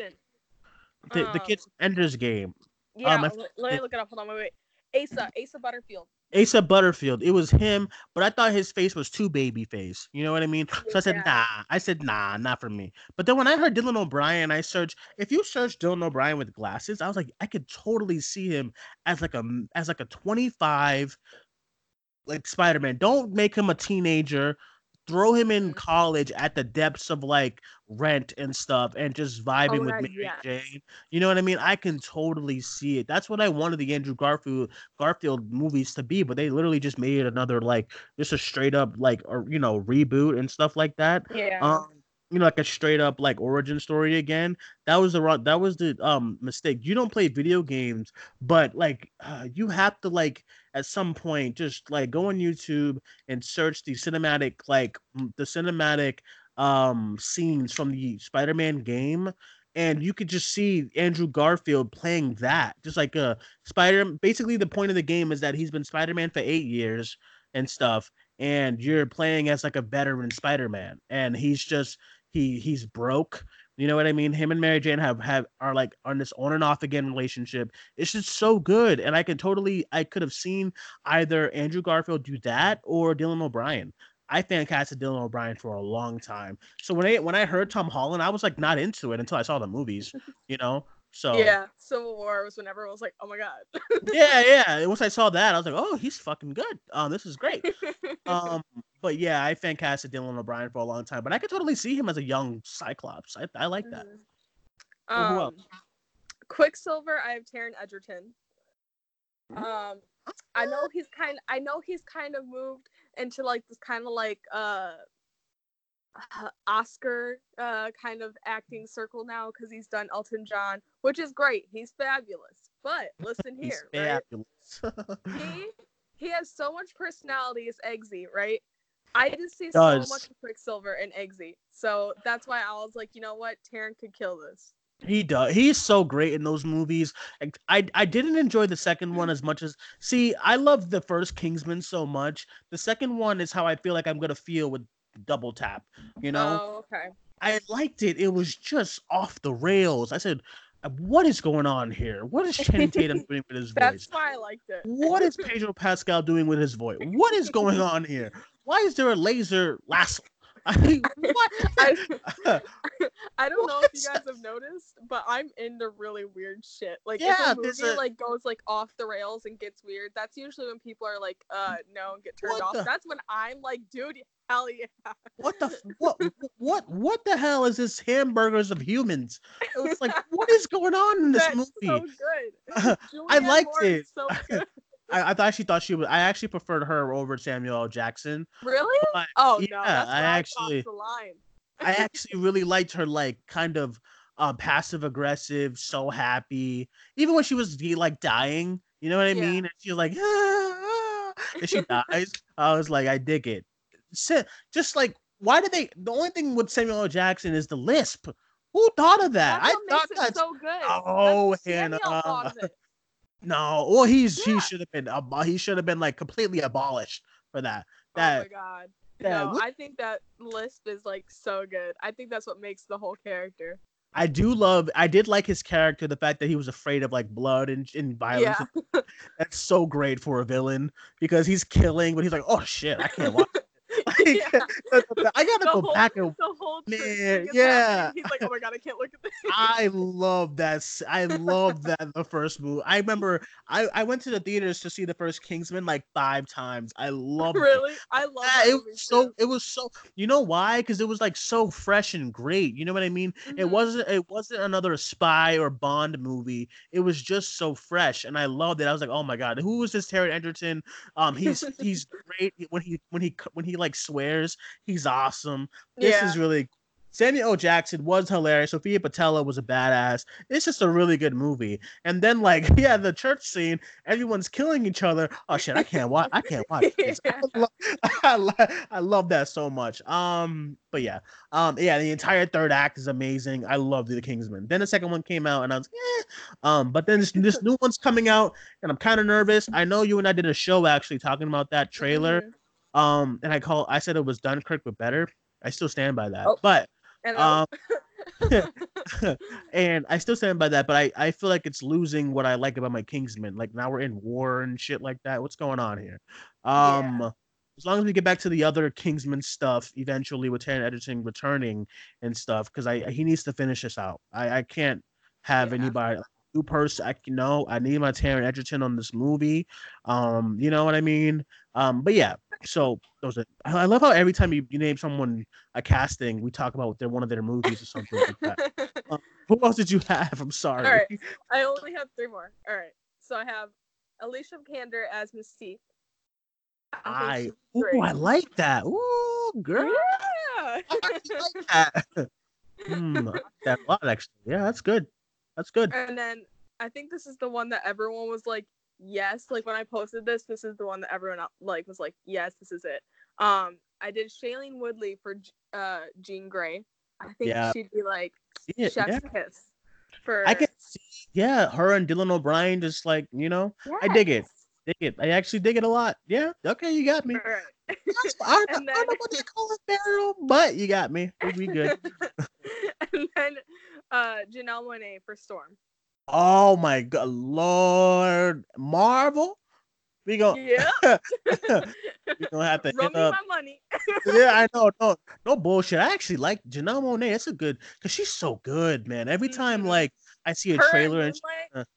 A: The, the kid
B: um,
A: Ender's Game.
B: Yeah,
A: Um, I
B: let me look it up. Hold on, wait, wait. Asa, Asa Butterfield.
A: Asa Butterfield. It was him, but I thought his face was too baby face. You know what I mean? So I said,
B: Yeah.
A: nah. I said, nah, not for me. But then when I heard Dylan O'Brien, I searched. If you search Dylan O'Brien with glasses, I was like, I could totally see him as like a as like a 25 like Spider-Man. Don't make him a teenager. Throw him in
B: Mhm.
A: college at the depths of like rent and stuff and just vibing
B: Oh
A: with
B: my-
A: Mary
B: yes.
A: Jane. You know what I mean? I can totally see it. That's what I wanted the Andrew Garfield Garfield movies to be, but they literally just made another like just a straight up like or you know reboot and stuff like that.
B: Yeah.
A: Um, you know, like a straight up like origin story again. That was the wrong. That was the um mistake. You don't play video games, but like uh, you have to like at some point just like go on YouTube and search the cinematic like the cinematic um scenes from the Spider-Man game. And you could just see Andrew Garfield playing that, just like a Spider. Basically, the point of the game is that he's been Spider-Man for eight years and stuff, and you're playing as like a veteran Spider-Man, and he's just he he's broke. You know what I mean? Him and Mary Jane have have are like on this on and off again relationship. It's just so good, and I can totally I could have seen either Andrew Garfield do that or Dylan O'Brien. I fan casted Dylan O'Brien for a long time. So when I when I heard Tom Holland, I was like not into it until I saw the movies. You know. So
B: Yeah. Civil War was when everyone was like, "Oh my god."
A: yeah, yeah. Once I saw that, I was like, oh, he's fucking good. Um, this is great. Um, but yeah, I fan casted Dylan O'Brien for a long time, but I could totally see him as a young Cyclops. I, I like that.
B: Mhm.
A: Well, who
B: Um,
A: else?
B: Quicksilver, I have Taron Egerton.
A: Mhm.
B: Um, I know he's kind. I know he's kind of moved into like this kind of like uh, Oscar uh kind of acting circle now because he's done Elton John, which is great. He's fabulous. But listen here,
A: fabulous.
B: he he has so much personality as Eggsy, right? I just see
A: Does.
B: so much of Quicksilver in Eggsy, so that's why I was like, you know what, Taron could kill this.
A: he does. He's so great in those movies. I I didn't enjoy the second one as much as see. I love the first Kingsman so much. The second one is how I feel like I'm gonna feel with Double Tap. You know.
B: Oh, okay.
A: I liked it. It was just off the rails. I said, "Uh, "What is going on here? What is Channing Tatum doing with his
B: That's
A: voice?
B: why I liked it.
A: What is Pedro Pascal doing with his voice? What is going on here? Why is there a laser lasso? I what?
B: I, I don't know if you guys have noticed, but I'm into really weird shit. Like
A: Yeah,
B: if a movie
A: a-
B: like goes like off the rails and gets weird, that's usually when people are like, uh no and get turned
A: What
B: off.
A: the-
B: That's when I'm like, dude, hell yeah.
A: what the f- what what what the hell is this hamburgers of humans? It was like, what is going on in this
B: That's
A: movie?
B: so good.
A: I liked
B: Moore
A: it.
B: So good.
A: I, I thought she thought she was. I actually preferred her over Samuel L. Jackson.
B: Really?
A: But
B: Oh
A: yeah,
B: no, that's
A: I actually. I actually really liked her like kind of uh, passive aggressive, so happy. Even when she was like dying, you know what I
B: Yeah.
A: mean? And she was like, ah, ah, and she dies. I was like, I dig it. Sa- Just like, why did they? The only thing with Samuel L. Jackson is the lisp. Who thought of that?
B: That's
A: I thought that's
B: so good.
A: Oh,
B: That's-
A: Hannah.
B: Thought of it.
A: no. Well, he's he should have been he should have been like completely abolished for that.
B: oh my
A: That
B: god.
A: that
B: no,
A: what-
B: I think that lisp is like so good. I think that's what makes the whole character.
A: I do love. I did like his character. The fact that he was afraid of like blood and, and violence.
B: Yeah.
A: That's so great for a villain because he's killing, but he's like, oh shit, I can't watch. It." Like,
B: Yeah.
A: I gotta
B: The
A: go
B: whole-
A: back and.
B: The whole
A: Man,
B: is
A: yeah.
B: He's like, oh my god, I can't look at this.
A: I love that. I love that the first movie. I remember I, I went to the theaters to see the first Kingsman like five times. I love it.
B: really? I love
A: Yeah, it was so
B: too.
A: it was so you know why? Because it was like so fresh and great. You know what I mean? It
B: Mhm.
A: wasn't it wasn't another spy or Bond movie. It was just so fresh, and I loved it. I was like, oh my god, who was this Terry Edgerton? Um, he's he's great when he when he when he like swears. He's awesome. This
B: yeah.
A: is really. Samuel L. Jackson was hilarious. Sofia Boutella was a badass. It's just a really good movie. And then, like, yeah, the church scene, everyone's killing each other. Oh shit, I can't watch. I can't watch this. I, love, I, lo- I love that so much. Um, but yeah, um, yeah, the entire third act is amazing. I love the Kingsman. Then the second one came out, and I was, eh. um, but then this, this new one's coming out, and I'm kind of nervous. I know you and I did a show actually talking about that trailer.
B: Mhm.
A: Um, and I call, I said it was Dunkirk, but better. I still stand by that.
B: Oh.
A: But um, and I still stand by that, but I, I feel like it's losing what I like about my Kingsman. Like now we're in war and shit like that. What's going on here? Um
B: Yeah.
A: as long as we get back to the other Kingsman stuff eventually with Taron Egerton returning and stuff, because I he needs to finish this out. I, I can't have
B: Yeah.
A: anybody new person. I you know I need my Taron Egerton on this movie. Um, you know what I mean? Um, but yeah, so those are I love how every time you, you name someone a casting, we talk about their one of their movies or something like that. Um, who else did you have? I'm sorry.
B: All right. I only have three more. All right. So I have Alicia Vikander as Mystique.
A: I ooh, I like that. Ooh, girl.
B: Oh, yeah.
A: I like that. Hmm, I like that a lot actually. Yeah, that's good. That's good.
B: and then I think this is the one that everyone was like, yes. Like when I posted this, this is the one that everyone like was like, yes, this is it. Um, I did Shailene Woodley for uh Jean Grey. I think
A: Yeah.
B: she'd be like
A: it,
B: chef's
A: yeah.
B: kiss for.
A: I can see, yeah, her and Dylan O'Brien just like, you know, I dig it. Dig it. I actually dig it a lot. Yeah, okay, you got me.
B: Right.
A: That's- I don't know I don't know what you call it, Barrel, but you got me. We- good.
B: and then uh Janelle Monae for Storm.
A: Oh my god, Lord Marvel. We go.
B: Yeah.
A: we gonna have to hit
B: me
A: up.
B: my money.
A: yeah, I know. No, no bullshit. I actually like Janelle Monae. That's a good because she's so good, man. Every time
B: Mhm.
A: like I see a
B: Her and
A: trailer and
B: Moonlight,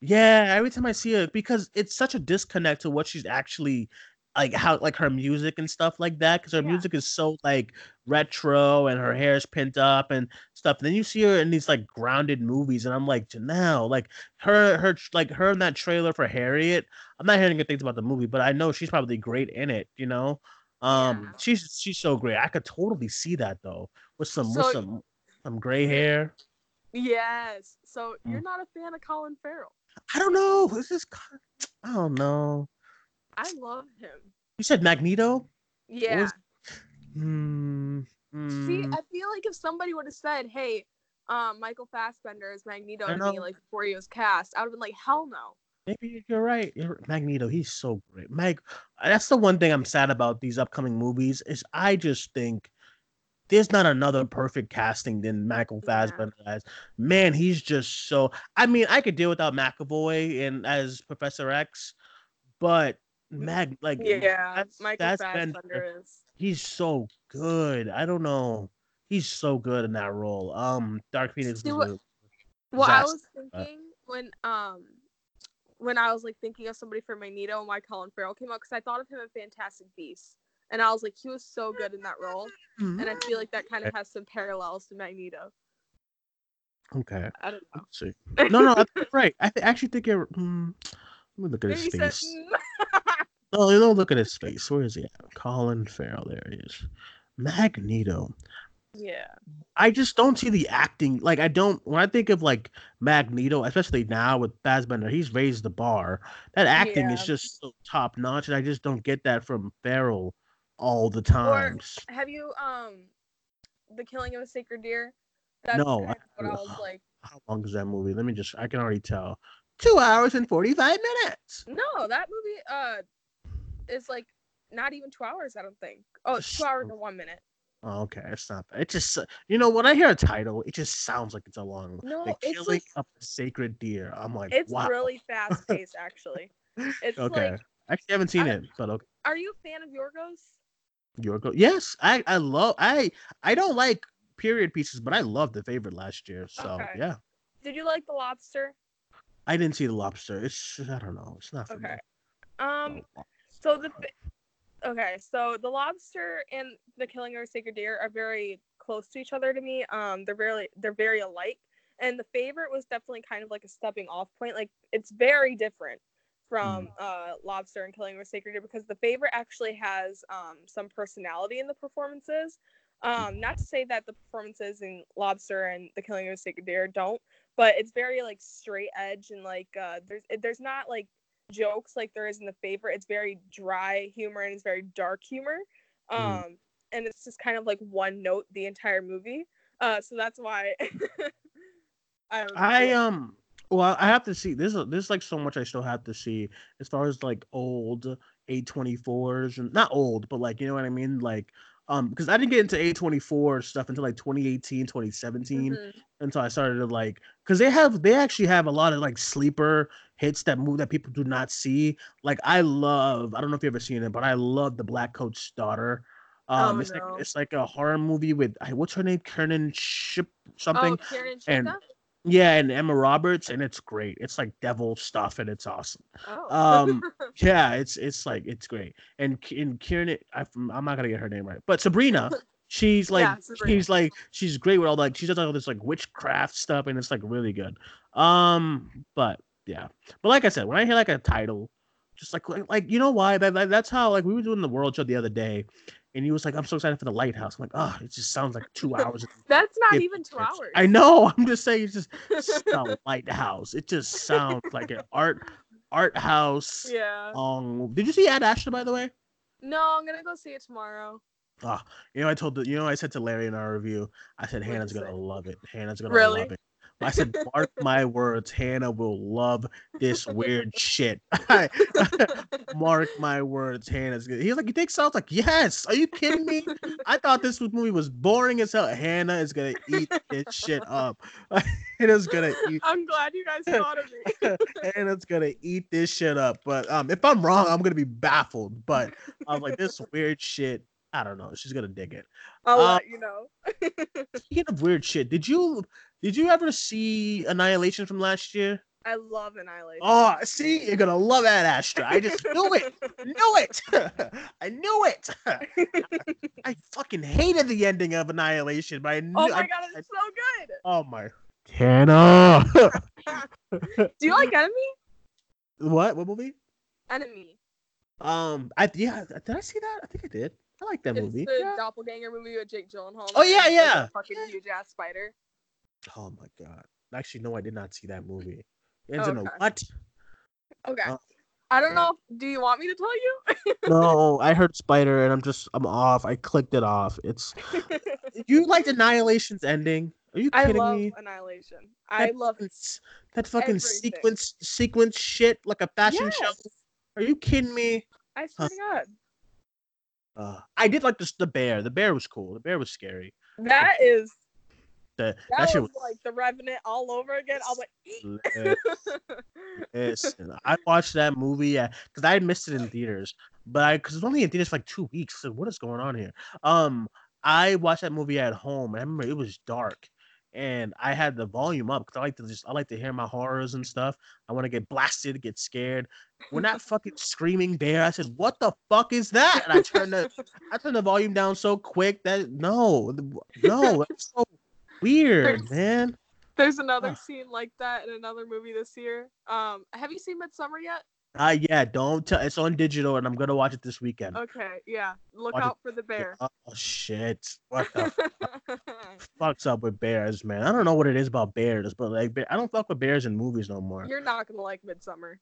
A: yeah, every time I see her because it's such a disconnect to what she's actually like how like her music and stuff like that because her
B: Yeah.
A: music is so like retro and her hair is pinned up and stuff. And then you see her in these like grounded movies, and I'm like Janelle, like her her like her in that trailer for Harriet. I'm not hearing good things about the movie, but I know she's probably great in it. You know, um,
B: Yeah.
A: she's she's so great. I could totally see that though with some
B: So-
A: with some some gray hair.
B: Yes. So
A: Mm.
B: you're not a fan of Colin Farrell.
A: I don't know. This is I don't know.
B: I love him.
A: You said Magneto.
B: Yeah.
A: was- Hmm.
B: See,
A: hmm.
B: I feel like if somebody would have said, "Hey, um, Michael Fassbender is Magneto," to me like before he was cast, I would have been like, "Hell no."
A: Maybe you're right. You're, Magneto, he's so great. Mag, that's the one thing I'm sad about these upcoming movies is I just think there's not another perfect casting than Michael
B: Yeah.
A: Fassbender as. Man, he's just so. I mean, I could deal without McAvoy and as Professor X, but Mag like
B: Yeah,
A: Fass-
B: Michael
A: Fassbender-
B: Fassbender is.
A: he's so good. I don't know. He's so good in that role. Um, Dark Phoenix
B: See,
A: was
B: what-
A: a
B: Well, I was thinking when um when I was like thinking of somebody for Magneto and why Colin Farrell came out because I thought of him in Fantastic Beasts, and I was like, he was so good in that role, and I feel like that kind of has some parallels to Magneto.
A: Okay.
B: I don't know.
A: Let's see. No, no, I right. I th- actually think you're. Hmm, let me look at his
B: Maybe said,
A: face. No, you don't look at his face. Where is he at? Colin Farrell. There he is. Magneto.
B: yeah,
A: I just don't see the acting. Like I don't. When I think of like Magneto, especially now with Fassbender, he's raised the bar. That acting is just so top notch, and I just don't get that from Farrell all the times.
B: have you um the Killing of a Sacred Deer? That's
A: No,
B: kind of what I
A: I-
B: was like.
A: How long is that movie? Let me just. I can already tell. Two hours and forty-five minutes.
B: No, that movie uh is like not even two hours. I don't think. Oh, it's two hours and one minute.
A: Oh, okay, it's not bad. It just, uh, you know, when I hear a title, it just sounds like it's a long.
B: No,
A: the
B: it's
A: killing
B: like-
A: of a sacred deer. I'm like,
B: It's
A: wow.
B: really fast paced, actually. It's
A: okay.
B: like,
A: Actually, I haven't seen
B: I-
A: it, but okay.
B: are you a fan of Yorgos?
A: Yorgo. Yes, I, I love. I, I don't like period pieces, but I loved the favorite last year. So
B: Okay.
A: yeah,
B: Did you like The Lobster?
A: I didn't see the lobster. It's, I don't know. It's not for
B: Okay.
A: me.
B: Um. So the. Th- okay, so The Lobster and The Killing of a Sacred Deer are very close to each other to me. Um, they're very they're very alike, and The Favorite was definitely kind of like a stepping off point. Like it's very different from uh Lobster and Killing of a Sacred Deer because The Favorite actually has um some personality in the performances. Um, not to say that the performances in Lobster and The Killing of a Sacred Deer don't, but it's very like straight edge and like uh there's there's not like jokes like there is in the favorite it's very dry humor and it's very dark humor um
A: Mhm.
B: and it's just kind of like one note the entire movie uh so that's why I,
A: I um. Well, I have to see. There's a, there's like so much I still have to see as far as like old A24s and not old, but like you know what I mean, like Um, because I didn't get into A24 stuff until like 2018, 2017
B: Mhm.
A: until I started to like because they have they actually have a lot of like sleeper hits that move that people do not see. Like I love I don't know if you've ever seen it, but I love the Black Coat's daughter. Um,
B: Oh,
A: it's
B: no.
A: like it's like a horror movie with I- what's her name, Kernan Ship something.
B: Oh,
A: and-? Yeah, and Emma Roberts, and it's great. It's like devil stuff, and it's awesome.
B: Oh.
A: Um, yeah, it's it's like it's great. And and Kieran, I, I'm not gonna get her name right, but Sabrina, she's like
B: Yeah, Sabrina.
A: she's like she's great with all like she does all this like witchcraft stuff, and it's like really good. Um, but yeah, but like I said, when I hear like a title, just like like, like you know why that, that that's how like we were doing the world show the other day, and he was like, I'm so excited for the lighthouse. I'm like, oh, it just sounds like two hours.
B: That's not even two hours.
A: I know. I'm just saying, it's just the lighthouse. It just sounds like an art art house.
B: Yeah.
A: Um, did you see Ad Astra by the way?
B: No, I'm gonna go see it tomorrow.
A: Oh, You know, I told the, you know, I said to Larry in our review, I said Hannah's gonna love it. Hannah's gonna
B: Really?
A: love it. I said, mark my words, Hannah will love this weird shit. Mark my words, Hannah's good. He's like, you think so? I was like, yes. Are you kidding me? I thought this movie was boring as hell. Hannah is gonna eat this shit up. Hannah's gonna eat.
B: I'm glad you guys thought of me.
A: Hannah's gonna eat this shit up. But um, if I'm wrong, I'm gonna be baffled. But I was like, this weird shit. I don't know. She's gonna dig it. Uh,
B: let you know.
A: Speaking of weird shit, did you did you ever see Annihilation from last year?
B: I love Annihilation.
A: Oh, see, you're gonna love Ad Astra. I just knew it. Knew it. I knew it. I fucking hated the ending of Annihilation, but I knew.
B: oh my
A: I-
B: god, it's so good.
A: oh my. Hannah.
B: Do you like Enemy?
A: what? What movie?
B: Enemy.
A: Um, I yeah. Did I see that? I think I did. I like that
B: It's
A: movie.
B: the
A: Yeah.
B: doppelganger movie with Jake Gyllenhaal.
A: Oh,
B: and
A: yeah,
B: like a
A: yeah.
B: fucking huge ass spider.
A: Oh my god. Actually, no, I did not see that movie. It ends in a what?
B: Okay.
A: Oh.
B: I don't know. If, do you want me to tell you?
A: no, I heard Spider and I'm just I'm off. I clicked it off. It's you liked Annihilation's ending? Are you kidding me?
B: I love
A: me?
B: Annihilation. I
A: That
B: love
A: fucking that fucking
B: everything.
A: sequence sequence shit like a fashion show.
B: Yes.
A: Are you kidding me?
B: I swear to God.
A: Uh, I did like the the bear. The bear was cool. The bear was scary.
B: That is
A: The,
B: that,
A: that, shit
B: was
A: was
B: like the Revenant all over again. I was like.
A: Listen, I watched that movie because I missed it in theaters, but I because it's only in theaters for like two weeks. So what is going on here? Um, I watched that movie at home. And I remember it was dark, and I had the volume up because I like to just I like to hear my horrors and stuff. I want to get blasted, get scared. When that fucking screaming bear, I said, "What the fuck is that?" And I turned the I turned the volume down so quick that no, no, so weird, man.
B: There's another
A: Ugh.
B: scene like that in another movie this year. Um, have you seen Midsommar yet?
A: Uh yeah, don't tell. It's on digital, and I'm gonna watch it this weekend.
B: Okay, yeah. Look
A: Watch it-
B: out for the bear.
A: Oh shit! What the fuck's up with bears, man? I don't know what it is about bears, but like, I don't fuck with bears in movies no more.
B: You're not gonna like Midsommar.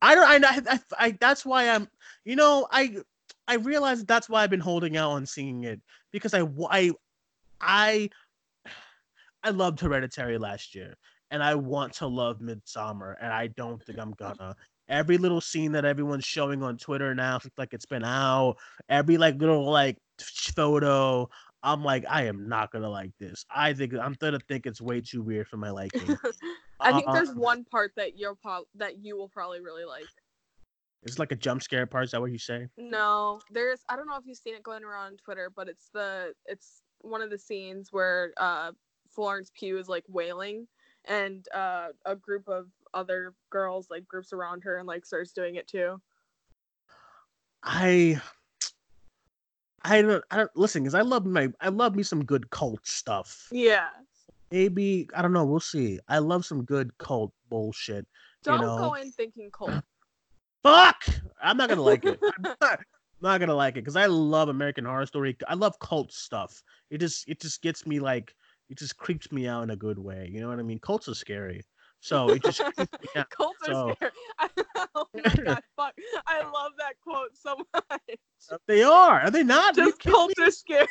A: I don't. I, I, I, That's why I'm. You know, I, I realize that's why I've been holding out on seeing it because I, I, I, I loved Hereditary last year, and I want to love Midsommar, and I don't think I'm gonna. Every little scene that everyone's showing on Twitter now, it's like it's been out. Every like little like photo, I'm like, I am not gonna like this. I think I'm gonna think it's way too weird for my liking.
B: I think there's
A: Uh,
B: one part that you'll pro- that you will probably really like.
A: It's like a jump scare part. Is that what you say?
B: No, there's I don't know if you've seen it going around on Twitter, but it's the it's one of the scenes where uh Florence Pugh is like wailing and uh a group of other girls like groups around her and like starts doing it too.
A: I I don't I don't listen because I love my I love me some good cult stuff.
B: Yeah.
A: Maybe I don't know. We'll see. I love some good cult bullshit.
B: Don't
A: know.
B: go in thinking cult.
A: Fuck! I'm not gonna like it. I'm not, not gonna like it because I love American Horror Story. I love cult stuff. It just it just gets me like it just creeps me out in a good way. You know what I mean? Cults are scary, so it just creeps me out.
B: Cults are scary. oh my god, fuck. I love that quote so much.
A: They are. Are they not?
B: Just cults are scary.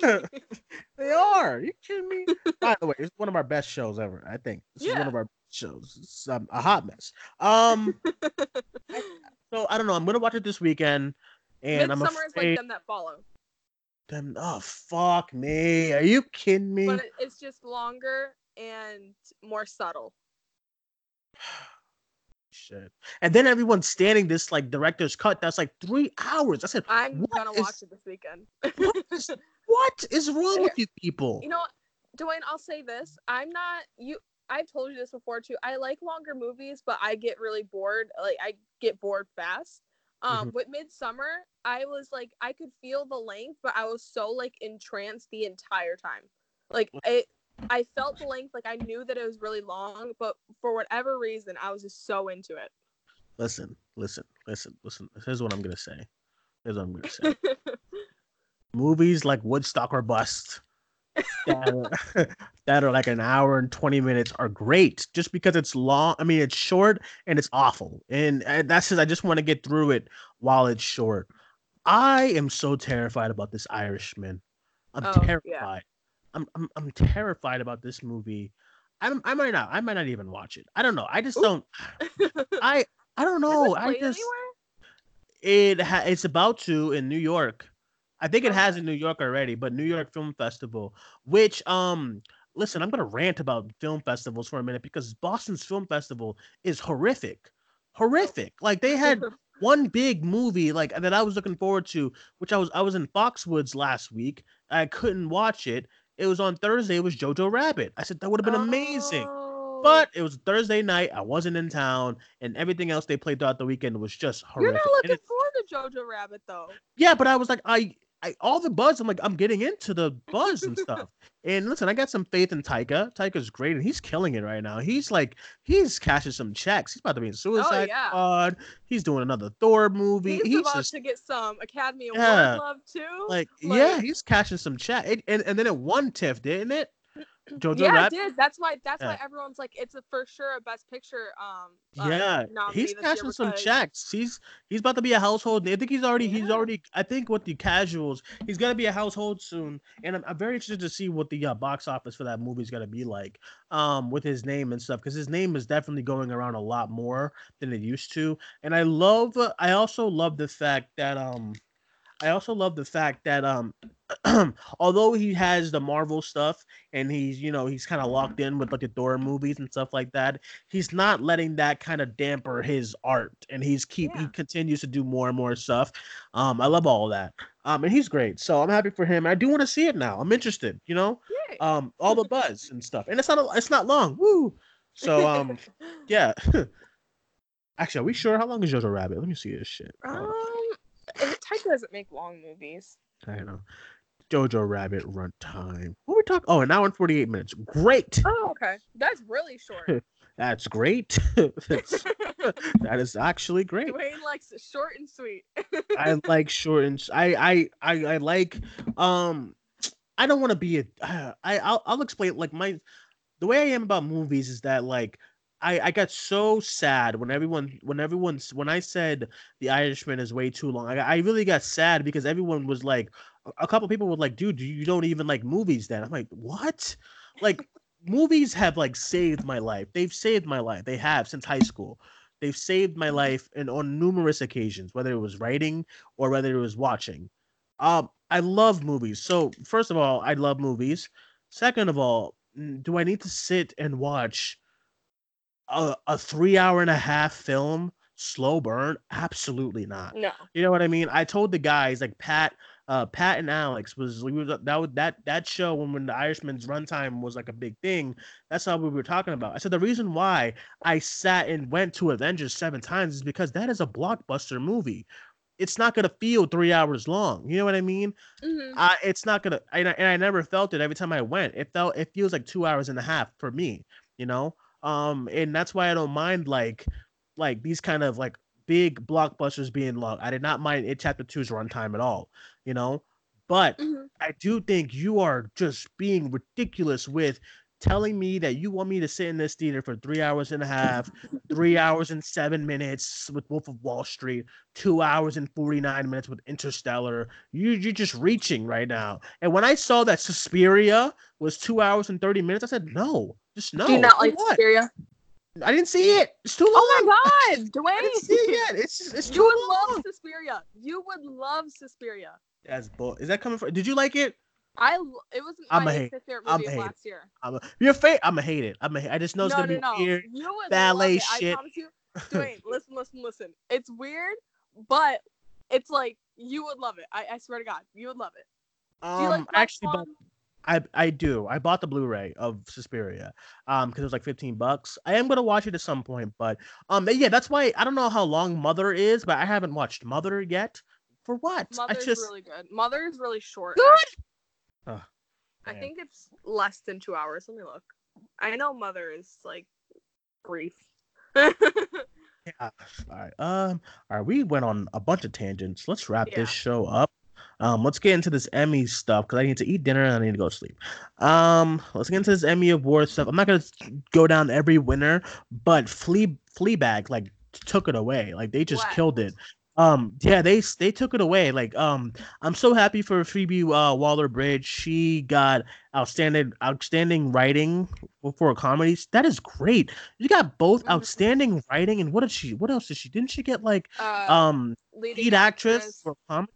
A: they are. Are you kidding me? By the way, it's one of our best shows ever. I think this is one of our best shows. It's um, a hot mess. Um, so I don't know. I'm gonna watch it this weekend, and I'm
B: Midsommar is like them that follow.
A: Then oh fuck me. Are you kidding me?
B: But it's just longer and more subtle.
A: Shit. And then everyone's standing this like director's cut that's like three hours. I said,
B: I'm gonna
A: is-
B: watch it this weekend.
A: what is, what is wrong with you people?
B: you know Duane, I'll say this. I'm not you I've told you this before too. I like longer movies, but I get really bored. Like I get bored fast. Um with Midsommar, I was like I could feel the length, but I was so like entranced the entire time. Like it I felt the length, like I knew that it was really long, but for whatever reason, I was just so into it.
A: Listen, listen, listen, listen. Here's what I'm gonna say. Here's what I'm gonna say. Movies like Woodstock or Bust that are, that are like an hour and 20 minutes are great just because it's long. I mean, it's short and it's awful. And, and that's just, I just want to get through it while it's short. I am so terrified about this Irishman. I'm
B: Oh, yeah.
A: terrified. I'm, I'm I'm terrified about this movie. I don't, I might not I might not even watch it. I don't know. I just
B: Ooh.
A: don't I I don't know. I just
B: anywhere?
A: it ha- it's about to in New York. I think it has in New York already, but New York Film Festival, which um listen, I'm gonna rant about film festivals for a minute because Boston's film festival is horrific. Horrific. Like they had one big movie like that I was looking forward to, which I was I was in Foxwoods last week. I couldn't watch it. It was on Thursday, it was Jojo Rabbit. I said that would have been amazing.
B: Oh.
A: But it was Thursday night. I wasn't in town, and everything else they played throughout the weekend was just horrific.
B: you're
A: not
B: looking forward to Jojo Rabbit though.
A: yeah, but I was like, I, I, all the buzz. I'm like, I'm getting into the buzz and stuff. and listen, I got some faith in Taika. Taika's great, and he's killing it right now. He's like, he's cashing some checks. He's about to be in Suicide
B: Oh, yeah.
A: Squad. He's doing another Thor movie.
B: He's,
A: He's,
B: about
A: just
B: to get some Academy Award
A: Yeah.
B: love too.
A: like, yeah, he's cashing some check. It, and and then it won TIFF, didn't it? Jojo
B: yeah,
A: Rabbit.
B: it did. That's why. That's
A: Yeah.
B: why everyone's like, it's a for sure a Best Picture. Um. uh,
A: Yeah, he's cashing some
B: because-
A: checks. He's he's about to be a household. I think he's already he's already. I think with the casuals, he's gonna be a household soon. And I'm, I'm very interested to see what the uh, box office for that movie is gonna be like, um, with his name and stuff, because his name is definitely going around a lot more than it used to. And I love. I also love the fact that um, I also love the fact that um. although he has the Marvel stuff and he's you know he's kind of locked in with like the Thor movies and stuff like that, he's not letting that kind of damper his art and he's keep he continues to do more and more stuff. Um i love all that. Um and he's great so i'm happy for him. I do want to see it now. I'm interested you know?
B: Yay.
A: um all the buzz and stuff. And it's not a, it's not long. Woo! So um yeah. Actually are we sure? How long is jojo rabbit? Let me see this shit.
B: Um, Taika doesn't make long movies.
A: i know jojo rabbit runtime what we talking oh an hour and 48 minutes great
B: Oh, okay. That's really short.
A: that's great That's- that is actually great
B: Duane likes short and sweet.
A: I like short and I I I like um I don't want to be a uh, I I'll, I'll explain like my the way I am about movies is that like I I got so sad when everyone when everyone's when I said The Irishman is way too long. I I really got sad because everyone was like a- couple people were like, dude, you don't even like movies then. I'm like, what? Like movies have like saved my life. They've saved my life. They have since high school. They've saved my life and on numerous occasions, whether it was writing or whether it was watching. Um, I love movies. So first of all, I love movies. Second of all, do I need to sit and watch a, a three hour and a half film slow burn? Absolutely not.
B: no.
A: You know what I mean? I told the guys like Pat, uh, Pat and Alex was we that was that that show when when the Irishman's runtime was like a big thing. That's how we were talking about. I said the reason why I sat and went to Avengers seven times is because that is a blockbuster movie. It's not gonna feel three hours long. You know what I mean?
B: Mhm.
A: I it's not gonna. I, and I never felt it every time I went. It felt it feels like two hours and a half for me. You know, um, and that's why I don't mind like like these kind of like big blockbusters being long. I did not mind it chapter two's runtime at all. You know, but
B: Mhm.
A: I do think you are just being ridiculous with telling me that you want me to sit in this theater for three hours and a half, three hours and seven minutes with Wolf of Wall Street, two hours and 49 minutes with Interstellar. You, you're just reaching right now. And when I saw that Suspiria was two hours and 30 minutes, I said, no, just no.
B: Do you not like
A: what?
B: Suspiria?
A: I didn't see it. It's too long.
B: Oh my god, Duane!
A: I didn't see it yet. It's just, it's too long.
B: You would love Suspiria. You would love Suspiria.
A: That's bull. Is that coming from? Did you like it?
B: I it was
A: I'ma
B: my
A: hate-
B: favorite movie of
A: hate
B: last year.
A: I'm a, your fate. I'm gonna hate it. I'm gonna. I just know it's
B: no,
A: gonna
B: no,
A: be
B: no.
A: weird.
B: You would
A: ballet
B: it.
A: shit.
B: I promise you. Duane, listen, listen, listen. It's weird, but it's like you would love it. I, I swear to God, you would love it. Do you
A: Um,
B: like
A: actually,
B: Swan?
A: I I do. I bought the Blu-ray of Suspiria, um, because it was like 15 bucks. I am gonna watch it at some point, but um, yeah, that's why I don't know how long Mother is, but I haven't watched Mother yet. For what?
B: Mother's
A: I just
B: really good. Mother is really short.
A: Good? Ugh,
B: I think it's less than two hours. Let me look. I know Mother is like brief.
A: Yeah. All right. Um. All right. We went on a bunch of tangents. Let's wrap
B: Yeah.
A: this show up. Um. Let's get into this Emmy stuff because I need to eat dinner and I need to go to sleep. Um. Let's get into this Emmy award stuff. I'm not gonna go down every winner, but Flea Fleabag like took it away. Like they just
B: What?
A: killed it. Um. Yeah. They they took it away. Like um. I'm so happy for Phoebe uh, Waller Bridge. She got outstanding outstanding writing for a comedy. That is great. You got both
B: Mhm.
A: outstanding writing and what did she? What else did she? Didn't she get like
B: uh,
A: um lead actress
B: actress.
A: for comedy?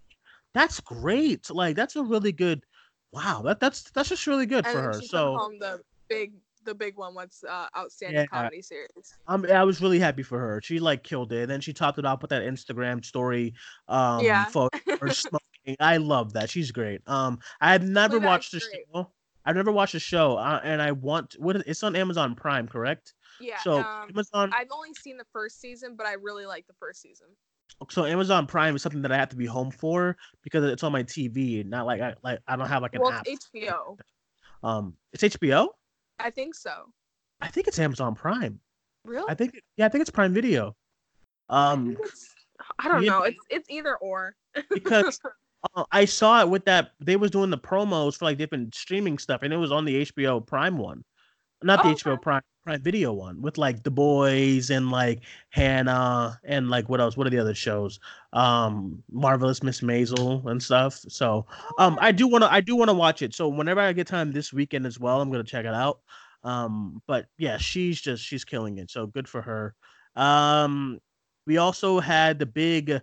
A: That's great. Like that's a really good. Wow, that that's that's just really good
B: and
A: for her. So
B: home the big the big one was uh, outstanding
A: Yeah.
B: comedy series.
A: I'm I was really happy for her. She like killed it. And then she topped it off with that Instagram story um
B: Yeah.
A: her smoking. I love that. She's great. Um I have never
B: Fleabag's
A: watched the show. I've never watched the show, uh, and I want what is, it's on Amazon Prime, correct?
B: Yeah.
A: so
B: um,
A: Amazon
B: I've only seen the first season, but I really like the first season.
A: so Amazon Prime is something that I have to be home for because it's on my TV, not like I like I don't have like an
B: Well,
A: app.
B: HBO.
A: Um, it's HBO.
B: I think so.
A: I think it's Amazon Prime.
B: Really?
A: I think yeah, I think it's Prime Video. Um,
B: it's- I don't
A: yeah.
B: know. It's it's either or.
A: because uh, I saw it with that they was doing the promos for like different streaming stuff, and it was on the HBO Prime one, not the
B: Oh,
A: HBO. Prime Prime Video one with like The Boys and like Hannah and like what else? What are the other shows? Um, Marvelous Miss Maisel and stuff. So um, I do want to I do want to watch it. So whenever I get time this weekend as well, I'm gonna check it out. Um, but yeah, she's just she's killing it. So good for her. Um, we also had the big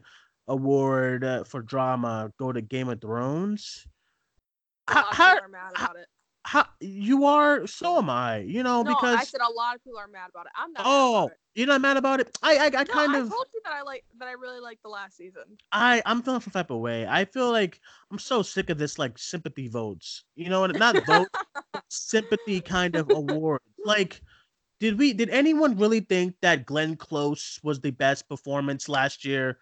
A: award uh, for drama go to Game of Thrones.
B: a
A: How, how,
B: people are mad about it.
A: how you are? So am I. You know
B: No,
A: because
B: I said a lot of people are mad about it. I'm not. mad
A: oh, you're not mad about it. I I, I
B: No,
A: kind
B: I
A: of
B: told you that I like that I really liked the last season.
A: I I'm feeling some type of way. I feel like I'm so sick of this like sympathy votes. You know, and not vote sympathy kind of award. Like, did we did anyone really think that Glenn Close was the best performance last year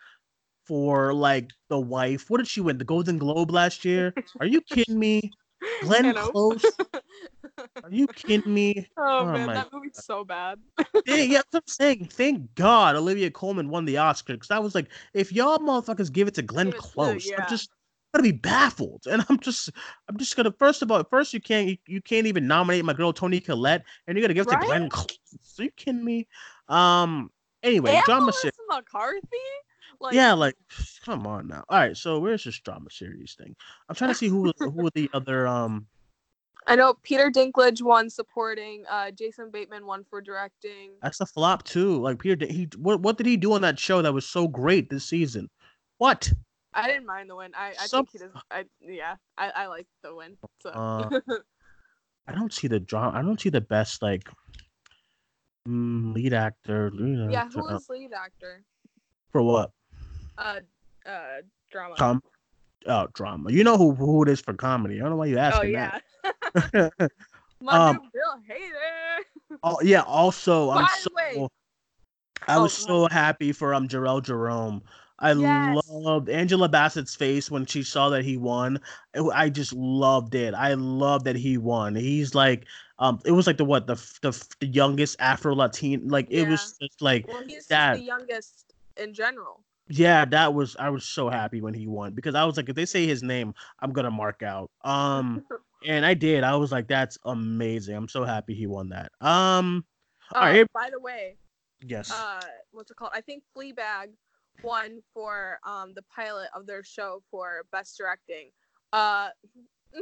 A: for like the wife? What did she win? The Golden Globe last year? Are you kidding me? Glenn
B: know.
A: Close? Are you kidding me?
B: Oh,
A: Oh
B: man, that movie's so bad.
A: Yeah, that's what I'm saying. Thank God Olivia Colman won the Oscar because I was like, if y'all motherfuckers give it to Glenn
B: it to-
A: Close,
B: yeah.
A: I'm just gonna be baffled, and I'm just, I'm just gonna. First of all, first you can't, you, you can't even nominate my girl Toni Collette, and you're gonna give it to Glenn Close. Are you kidding me? Um. Anyway,
B: Melissa
A: series.
B: McCarthy. Like,
A: yeah, like, come on now. All right, so where's this drama series thing? I'm trying to see who who the other um.
B: I know Peter Dinklage won supporting. Uh, Jason Bateman won for directing.
A: That's a flop too. Like Peter, he what what did he do on that show that was so great this season? What?
B: I didn't mind the win. I, I
A: Some-
B: think he does. I yeah. I, I like the win. So
A: Uh, I don't see the drama. I don't see the best like mm, lead actor. Lead
B: yeah,
A: actor,
B: who
A: uh,
B: lead actor?
A: for what?
B: Uh, uh, drama.
A: Com- oh, drama. You know who who it is for comedy. I don't know why you
B: oh
A: asking
B: yeah.
A: that.
B: My
A: Um,
B: Bill Hader.
A: oh yeah. Also, I'm
B: By
A: so
B: the way-
A: I
B: Oh,
A: was
B: go
A: so happy for um Jharrel Jerome. I
B: Yes.
A: loved Angela Bassett's face when she saw that he won. I- just loved it. I love that he won. He's like, um, it was like the what the the, the youngest Afro Latin. Like it was just like
B: Well, he's just
A: that-
B: the youngest in general.
A: Yeah, that was I was so happy when he won because I was like, if they say his name, I'm gonna mark out. Um, and I did. I was like, that's amazing. I'm so happy he won that. Um,
B: Uh,
A: all right.
B: By the way,
A: Yes.
B: uh, what's it called? I think Fleabag won for um the pilot of their show for best directing. Uh,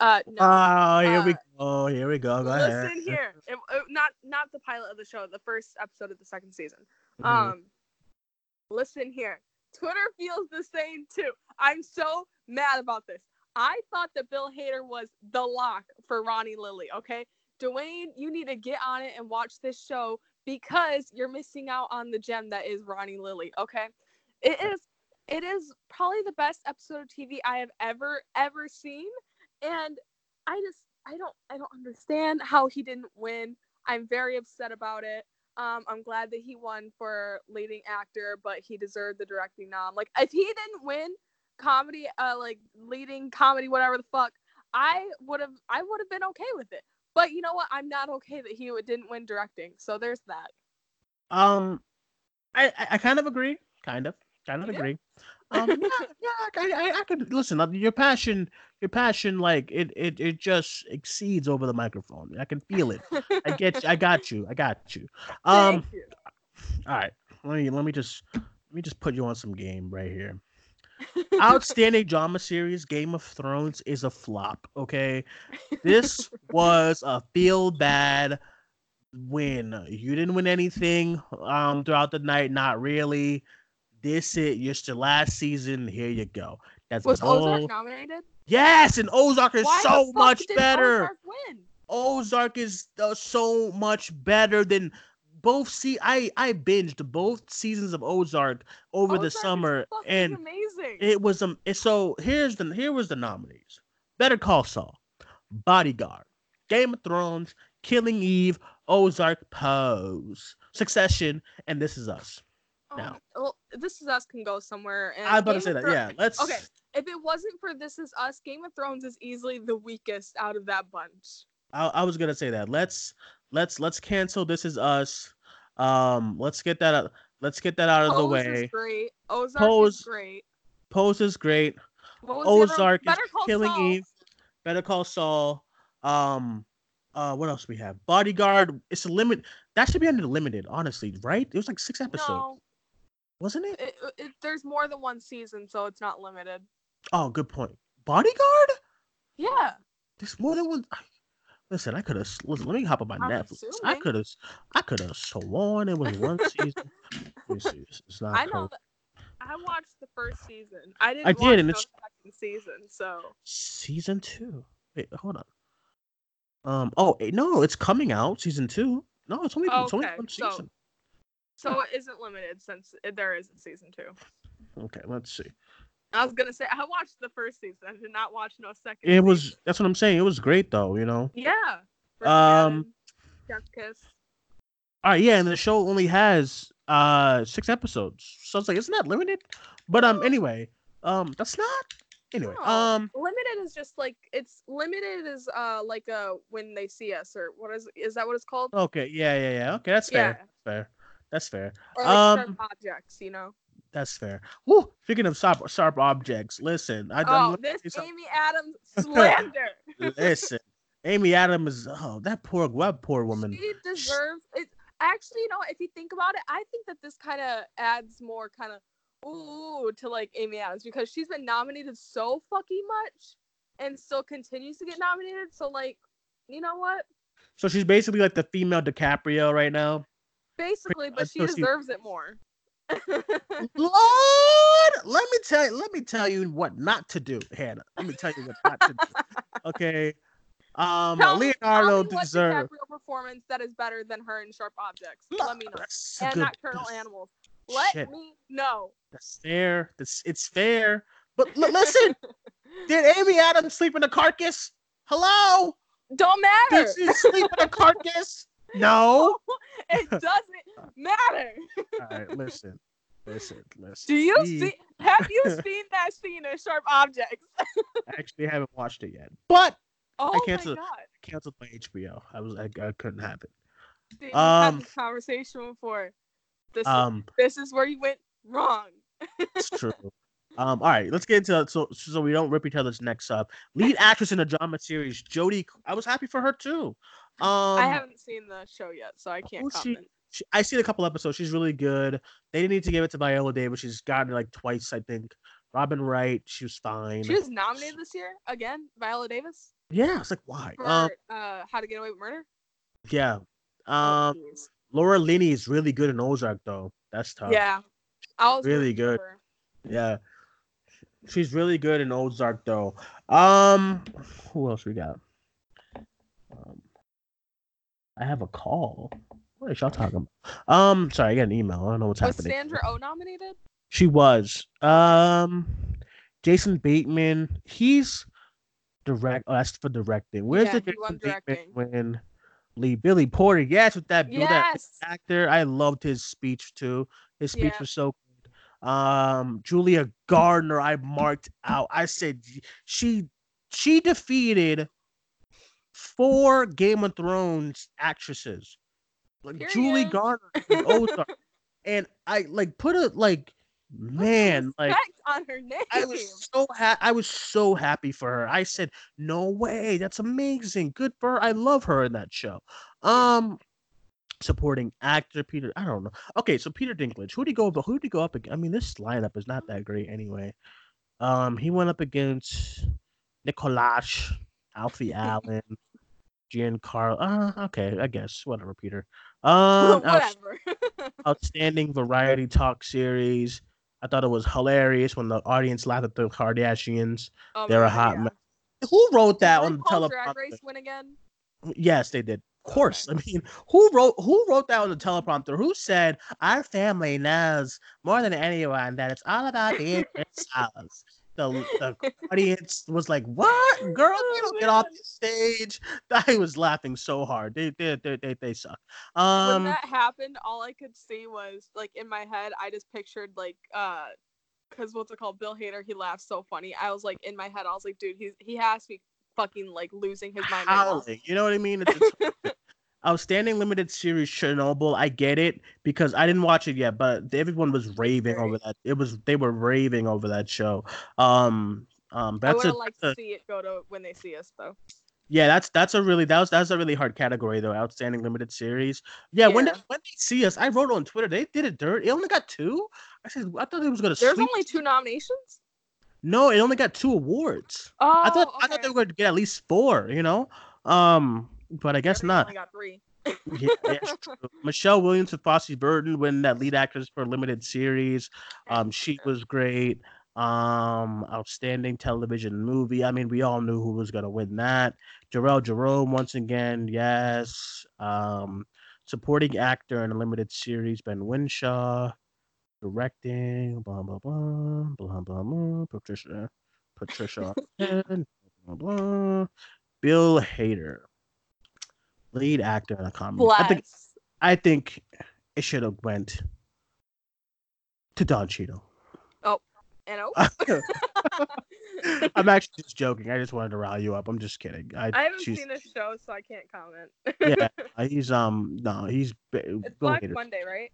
B: uh no.
A: oh, here we
B: uh,
A: go. Here we go. Go ahead.
B: Listen here, It- it- not not the pilot of the show, the first episode of the second season.
A: Mhm.
B: Um, listen here. Twitter feels the same too. I'm so mad about this. I thought that Bill Hader was the lock for Ronnie Lilly. Okay, Duane, you need to get on it and watch this show because you're missing out on the gem that is Ronnie Lilly. Okay, it is it is probably the best episode of TV I have ever ever seen, and I just I don't I don't understand how he didn't win. I'm very upset about it. Um, I'm glad that he won for leading actor, but he deserved the directing nom. Like if he didn't win comedy, uh, like leading comedy, whatever the fuck, I would have I would have been okay with it. But you know what? I'm not okay that he didn't win directing. So there's that.
A: Um, I I, kind of agree. Kind of, kind of
B: You do?
A: agree. Um, yeah, yeah, I, I, I could listen. uh, Your passion, your passion, like it, it, it just exceeds over the microphone. I can feel it. I get, you, I got you, I got you. Um,
B: you.
A: all right. Let me, let me just, let me just put you on some game right here. Outstanding drama series, Game of Thrones is a flop. Okay, this was a feel bad win. You didn't win anything um throughout the night, not really. This it just your last season. Here you go. That's
B: Was
A: all.
B: Ozark nominated?
A: Yes, and Ozark is
B: Why
A: so much better.
B: Ozark?
A: Ozark is uh, so much better than both. See, I I binged both seasons of Ozark over
B: Ozark
A: the summer, and
B: amazing.
A: it was um. So here's the here was the nominees: Better Call Saul, Bodyguard, Game of Thrones, Killing Eve, Ozark, Pose, Succession, and This Is Us.
B: Oh,
A: now.
B: well, this is us can go somewhere. And
A: I was about to say that.
B: Thro-
A: Yeah, let's.
B: Okay, if it wasn't for This Is Us, Game of Thrones is easily the weakest out of that bunch.
A: I, I was gonna say that. Let's let's let's cancel. This Is Us. Um, let's get that. out- Let's get that out of the
B: Pose
A: way.
B: is great. Ozark
A: Pose-
B: is great.
A: Pose is great. Ozark is Killing
B: Saul.
A: Eve. Better Call Saul. Um, uh, what else we have? Bodyguard. It's a limit. That should be under the limited, honestly, right? It was like six episodes,
B: No,
A: wasn't it?
B: it, it, there's more than one season, so it's not limited.
A: Oh, good point. Bodyguard.
B: Yeah,
A: There's more than one. Listen, I could have. Let me hop on my
B: I'm
A: Netflix. I could have. I could have sworn it was one season. See. It's- It's not.
B: I know that. I watched the first season. I didn't
A: I
B: watch
A: did, and
B: no
A: it's-
B: second season, so
A: Season two. Wait, hold on. Um. Oh eh, no, it's coming out. Season two. No, it's only. It's only one season.
B: so it isn't limited since it, there is a season two.
A: Okay, let's see.
B: I was gonna say I watched the first season. I did not watch no second.
A: It was. That's what I'm saying. It was great though. You know.
B: Yeah.
A: Um,
B: Chef's Kiss.
A: All right. Yeah, and the show only has uh six episodes, so it's like it's not that limited. But um. Anyway. Um. That's not. Anyway.
B: No,
A: Um.
B: limited is just like it's limited is uh like uh when they see us or what is is that what it's called?
A: Okay. Yeah. Yeah. Yeah. Okay. That's fair
B: yeah,
A: fair. That's fair.
B: or like sharp
A: Um,
B: objects, you know.
A: That's fair. Woo! Speaking of sharp, sharp objects, listen. I,
B: Oh,
A: I'm,
B: this. Amy Adams slander.
A: listen. Amy Adams is oh that poor that poor woman.
B: She deserves it. Actually, you know, if you think about it, I think that this kind of adds more kind of ooh to like Amy Adams because she's been nominated so fucking much and still continues to get nominated. So like, you know what?
A: So she's basically like the female DiCaprio right now.
B: Basically, but she deserves it more.
A: Lord, let me tell you, let me tell you what not to do, Hannah. Let me tell you what not to do. Okay. Um
B: Tell me- tell
A: Leonardo
B: me what
A: deserves
B: DiCaprio performance that is better than her in Sharp Objects. Let me know.
A: That's
B: And
A: good-
B: Nocturnal
A: that's-
B: Animals. Let
A: shit.
B: me know.
A: That's fair. That's it's fair. But l- listen, did Amy Adams sleep in a carcass? Hello?
B: Don't matter.
A: Did she sleep in a carcass? No.
B: it doesn't matter.
A: All right, listen, listen, listen.
B: Do you
A: We-
B: see? Have you seen that scene in Sharp Objects?
A: I actually haven't watched it yet, but
B: Oh my
A: canceled-
B: god!
A: canceled my HBO. I was I, I couldn't have it.
B: Dude, we've
A: Um,
B: had this conversation before. This
A: Um,
B: this is where you went wrong.
A: it's true. Um, all right, let's get into so so we don't rip each other's necks up. Lead actress in a drama series, Jodie. I was happy for her too. Um,
B: I haven't seen the show yet, so I can't
A: who's she?
B: comment.
A: she, I seen a couple episodes. She's really good. They didn't need to give it to Viola Davis. She's gotten it like twice, I think. Robin Wright, she was fine.
B: She was nominated this year again. Viola Davis
A: yeah, it's like why?
B: for
A: Um,
B: uh, How to Get Away with Murder.
A: yeah.
B: Oh,
A: Um,
B: jeez.
A: Laura Linney is really good in Ozark though. That's tough.
B: yeah, I was
A: really good. Yeah. She's really good in Ozark though. Um, who else we got? I have a call. What is y'all talking about? Um, sorry, I got an email. I don't know what's
B: Was
A: happening.
B: Was Sandra O nominated?
A: She was. Um, Jason Bateman. He's direct. Oh, that's for directing. Where's
B: Yeah,
A: the Jason Bateman when Lee Billy Porter? Yes, with that, with that actor. I loved his speech too. His speech
B: Yeah.
A: was so good. Um, Julia Garner. I marked out. I said she she defeated four Game of Thrones actresses. Like Julie Garner from Ozark. and I like put it like man, like
B: on her name.
A: I was so ha- I was so happy for her. I said, "No way, that's amazing. Good for her. I love her in that show." Um, supporting actor Peter. I don't know. Okay, so Peter Dinklage. Who did he go? But who did he go up? Against? I mean, this lineup is not that great anyway. Um, he went up against Nikolaj, Alfie Allen, Giancarlo. Uh, okay, I guess whatever, Peter. Um,
B: Whatever.
A: outstanding variety talk series. I thought it was hilarious when the audience laughed at the Kardashians.
B: Oh
A: They're a hot
B: yeah.
A: mess. Who wrote that
B: Did
A: on the
B: Drag
A: teleprompter?
B: Race win again?
A: Yes, they did. Of course. I mean, who wrote who wrote that on the teleprompter? Who said our family knows more than anyone that it's all about the house? The, the audience was like, "What, girl? You don't get off the stage." I was laughing so hard. They they they they, they suck.
B: when
A: Um,
B: that happened, all I could see was like in my head, I just pictured like uh because what's it called? Bill Hader, he laughs so funny. I was like in my head, I was like, dude, he's he has to be fucking like losing his mind. right
A: howling. You know what I mean? It's, it's outstanding limited series Chernobyl. I get it because I didn't watch it yet, but everyone was raving
B: Right.
A: over that. It was they were raving over that show. Um, um,
B: I would have to see it go to when they see us though.
A: yeah. That's that's a really that was that's a really hard category though. Outstanding limited series. Yeah, when
B: Yeah.
A: they, when they see us, I wrote on Twitter they did it dirt. It only got two. I said I thought it was gonna
B: There's
A: sweep.
B: only two nominations.
A: No, it only got two awards.
B: Oh,
A: I thought I thought they were going to get at least four. You know, um, but I guess not.
B: Only got three.
A: Yeah. Michelle Williams and Fosse/Verdon win that lead actress for a limited series. Um, she was great. Um, outstanding television movie. I mean, we all knew who was gonna win that. Jharrel Jerome once again, yes. Um, supporting actor in a limited series, Ben Whishaw. Directing, blah blah blah, blah blah blah. Patricia, Patricia, Arquette, blah blah. Bill Hader, lead actor in a comedy. I think I think it should have went to Don Cheadle.
B: Oh, and oh,
A: I'm actually just joking. I just wanted to rile you up. I'm just kidding. I,
B: I haven't seen the show, so I can't comment.
A: Yeah, uh, he's um no, he's
B: it's Black. Monday, right?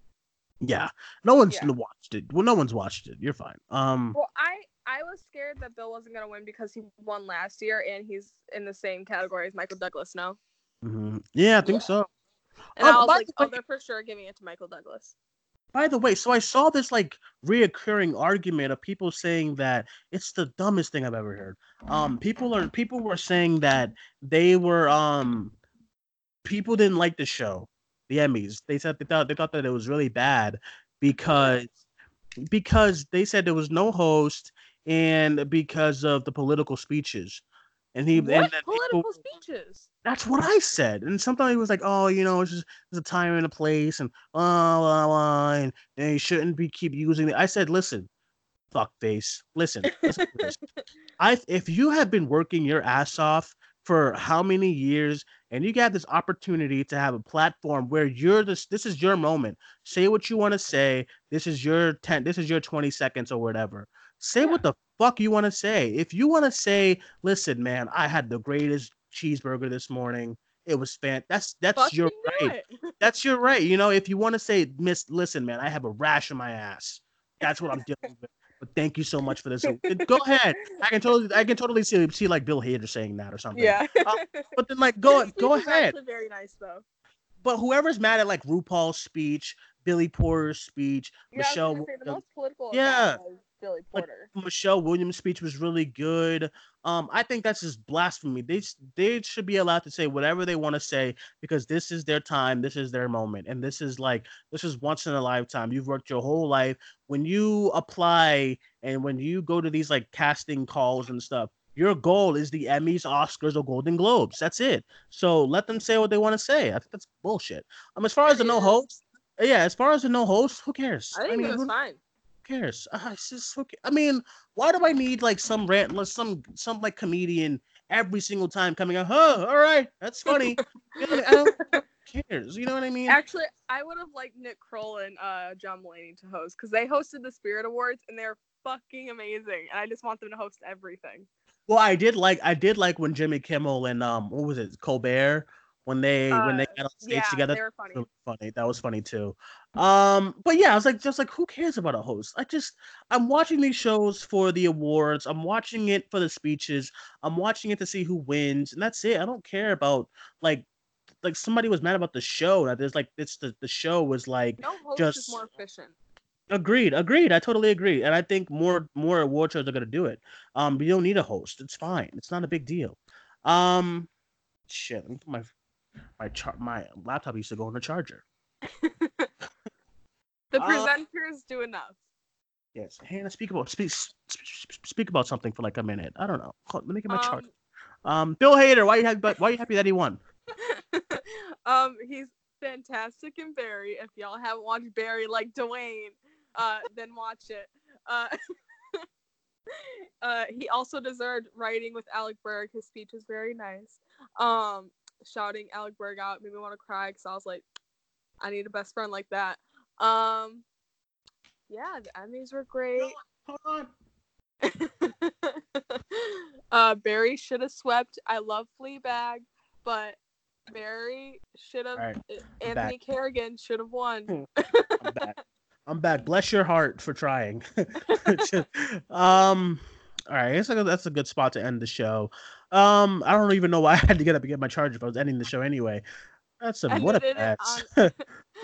A: Yeah, no one's
B: Yeah.
A: watched it. Well, no one's watched it. You're fine. Um,
B: Well, I I was scared that Bill wasn't gonna win because he won last year and he's in the same category as Michael Douglas now.
A: Mhm. yeah, I think
B: Yeah.
A: so.
B: And
A: Oh,
B: I was like,
A: the
B: oh, they're for sure giving it to Michael Douglas.
A: By the way, so I saw this like reoccurring argument of people saying that it's the dumbest thing I've ever heard. Um, people are people were saying that they were um, people didn't like the show, the Emmys. They said they thought they thought that it was really bad because because they said there was no host and because of the political speeches. And he and
B: What
A: that
B: political
A: people-
B: speeches?
A: that's what I said. And sometimes he was like, "Oh, you know, it's just there's a time and a place, and blah blah blah, and, and you shouldn't be keep using it." I said, "Listen, fuckface, listen, listen. I if you have been working your ass off for how many years, and you got this opportunity to have a platform where you're this, this is your moment. Say what you want to say. This is your ten. This is your twenty seconds or whatever. Say
B: Yeah.
A: what the fuck you want to say. If you want to say, listen, man, I had the greatest cheeseburger this morning. It was fan. That's that's your right. That's your right. You know, if you want to say, Miss, listen, man, I have a rash on my ass. That's what I'm dealing with. But thank you so much for this. Go ahead. I can totally, I can totally see, see like Bill Hader saying that or something.
B: Yeah.
A: Uh, but then, like, go, go ahead.
B: very nice though.
A: But whoever's mad at like RuPaul's speech, Billy Porter's speech,
B: Yeah,
A: Michelle,
B: say, the most political.
A: Yeah.
B: Billy Porter.
A: Like, Michelle Williams' speech was really good. Um, I think that's just blasphemy. They they should be allowed to say whatever they want to say because this is their time, this is their moment, and this is like this is once in a lifetime. You've worked your whole life. When you apply and when you go to these like casting calls and stuff, your goal is the Emmys, Oscars, or Golden Globes. That's it. So let them say what they want to say. I think that's bullshit. Um, as far as the no host, yeah, as far as the no host, who cares?
B: I think I mean, it was who, fine.
A: Cares? Uh, it's just okay. I mean, why do I need like some rant, some some like comedian every single time coming out? Huh? All right, that's funny. cares? You know what I mean?
B: Actually, I would have liked Nick Kroll and uh, John Mulaney to host because they hosted the Spirit Awards and they're fucking amazing, and I just want them to host everything.
A: Well, I did like I did like when Jimmy Kimmel and um what was it Colbert when they uh, when they got on stage
B: yeah,
A: together.
B: They were funny.
A: Really funny. That was funny too. Um, but yeah, I was like, just like, who cares about a host? I just I'm watching these shows for the awards. I'm watching it for the speeches. I'm watching it to see who wins, and that's it. I don't care about like like somebody was mad about the show. That there's like it's the the show was like
B: no host
A: just
B: is more efficient.
A: Agreed, agreed. I totally agree, and I think more more award shows are gonna do it. Um, you don't need a host. It's fine. It's not a big deal. Um, shit. Put my my char- my laptop used to go on the charger.
B: the uh, presenters uh, do enough.
A: Yes, Hannah, speak about speak speak about something for like a minute. I don't know. Let me get my um, chart. Um, Bill Hader, why are you happy? Why are you happy that he won?
B: um, he's fantastic in Barry. If y'all haven't watched Barry, like Duane, uh, then watch it. Uh, uh, he also deserved writing with Alec Berg. His speech was very nice. Um, shouting Alec Berg out made me want to cry because I was like, I need a best friend like that. Um, yeah, the Emmys were great.
A: Hold on.
B: uh, Barry should have swept. I love Fleabag, but Barry should have. Right, Anthony back. Carrigan should have won.
A: I'm back. I'm back. Bless your heart for trying. um. All right, I guess that's a good spot to end the show. Um, I don't even know why I had to get up and get my charger if I was ending the show anyway. That's a what a mess.
B: On,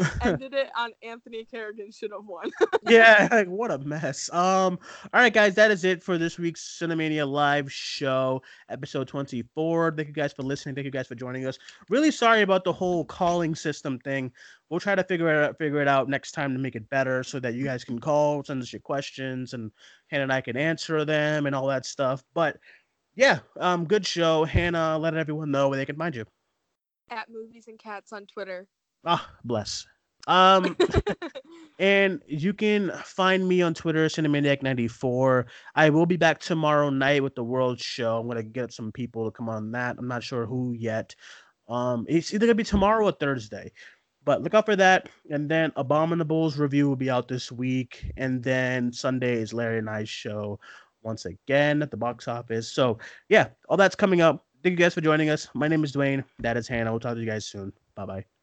B: ended it on Anthony Carrigan should have won.
A: yeah, like what a mess. Um, all right, guys, that is it for this week's Cinemania live show, episode 24. Thank you guys for listening. Thank you guys for joining us. Really sorry about the whole calling system thing. We'll try to figure it out, figure it out next time to make it better so that you guys can call, send us your questions, and Hannah and I can answer them and all that stuff. But yeah, um, good show. Hannah, let everyone know where they can find you
B: at movies and cats on Twitter.
A: Ah, bless. Um, and you can find me on Twitter, Cinemaniac94. I will be back tomorrow night with the World Show. I'm gonna get some people to come on that. I'm not sure who yet. Um, it's either gonna be tomorrow or Thursday, but look out for that. And then Abominables review will be out this week, and then Sunday is Larry and I's show once again at the box office. So yeah, all that's coming up. Thank you guys for joining us. My name is Duane. That is Hannah. We'll talk to you guys soon. Bye bye.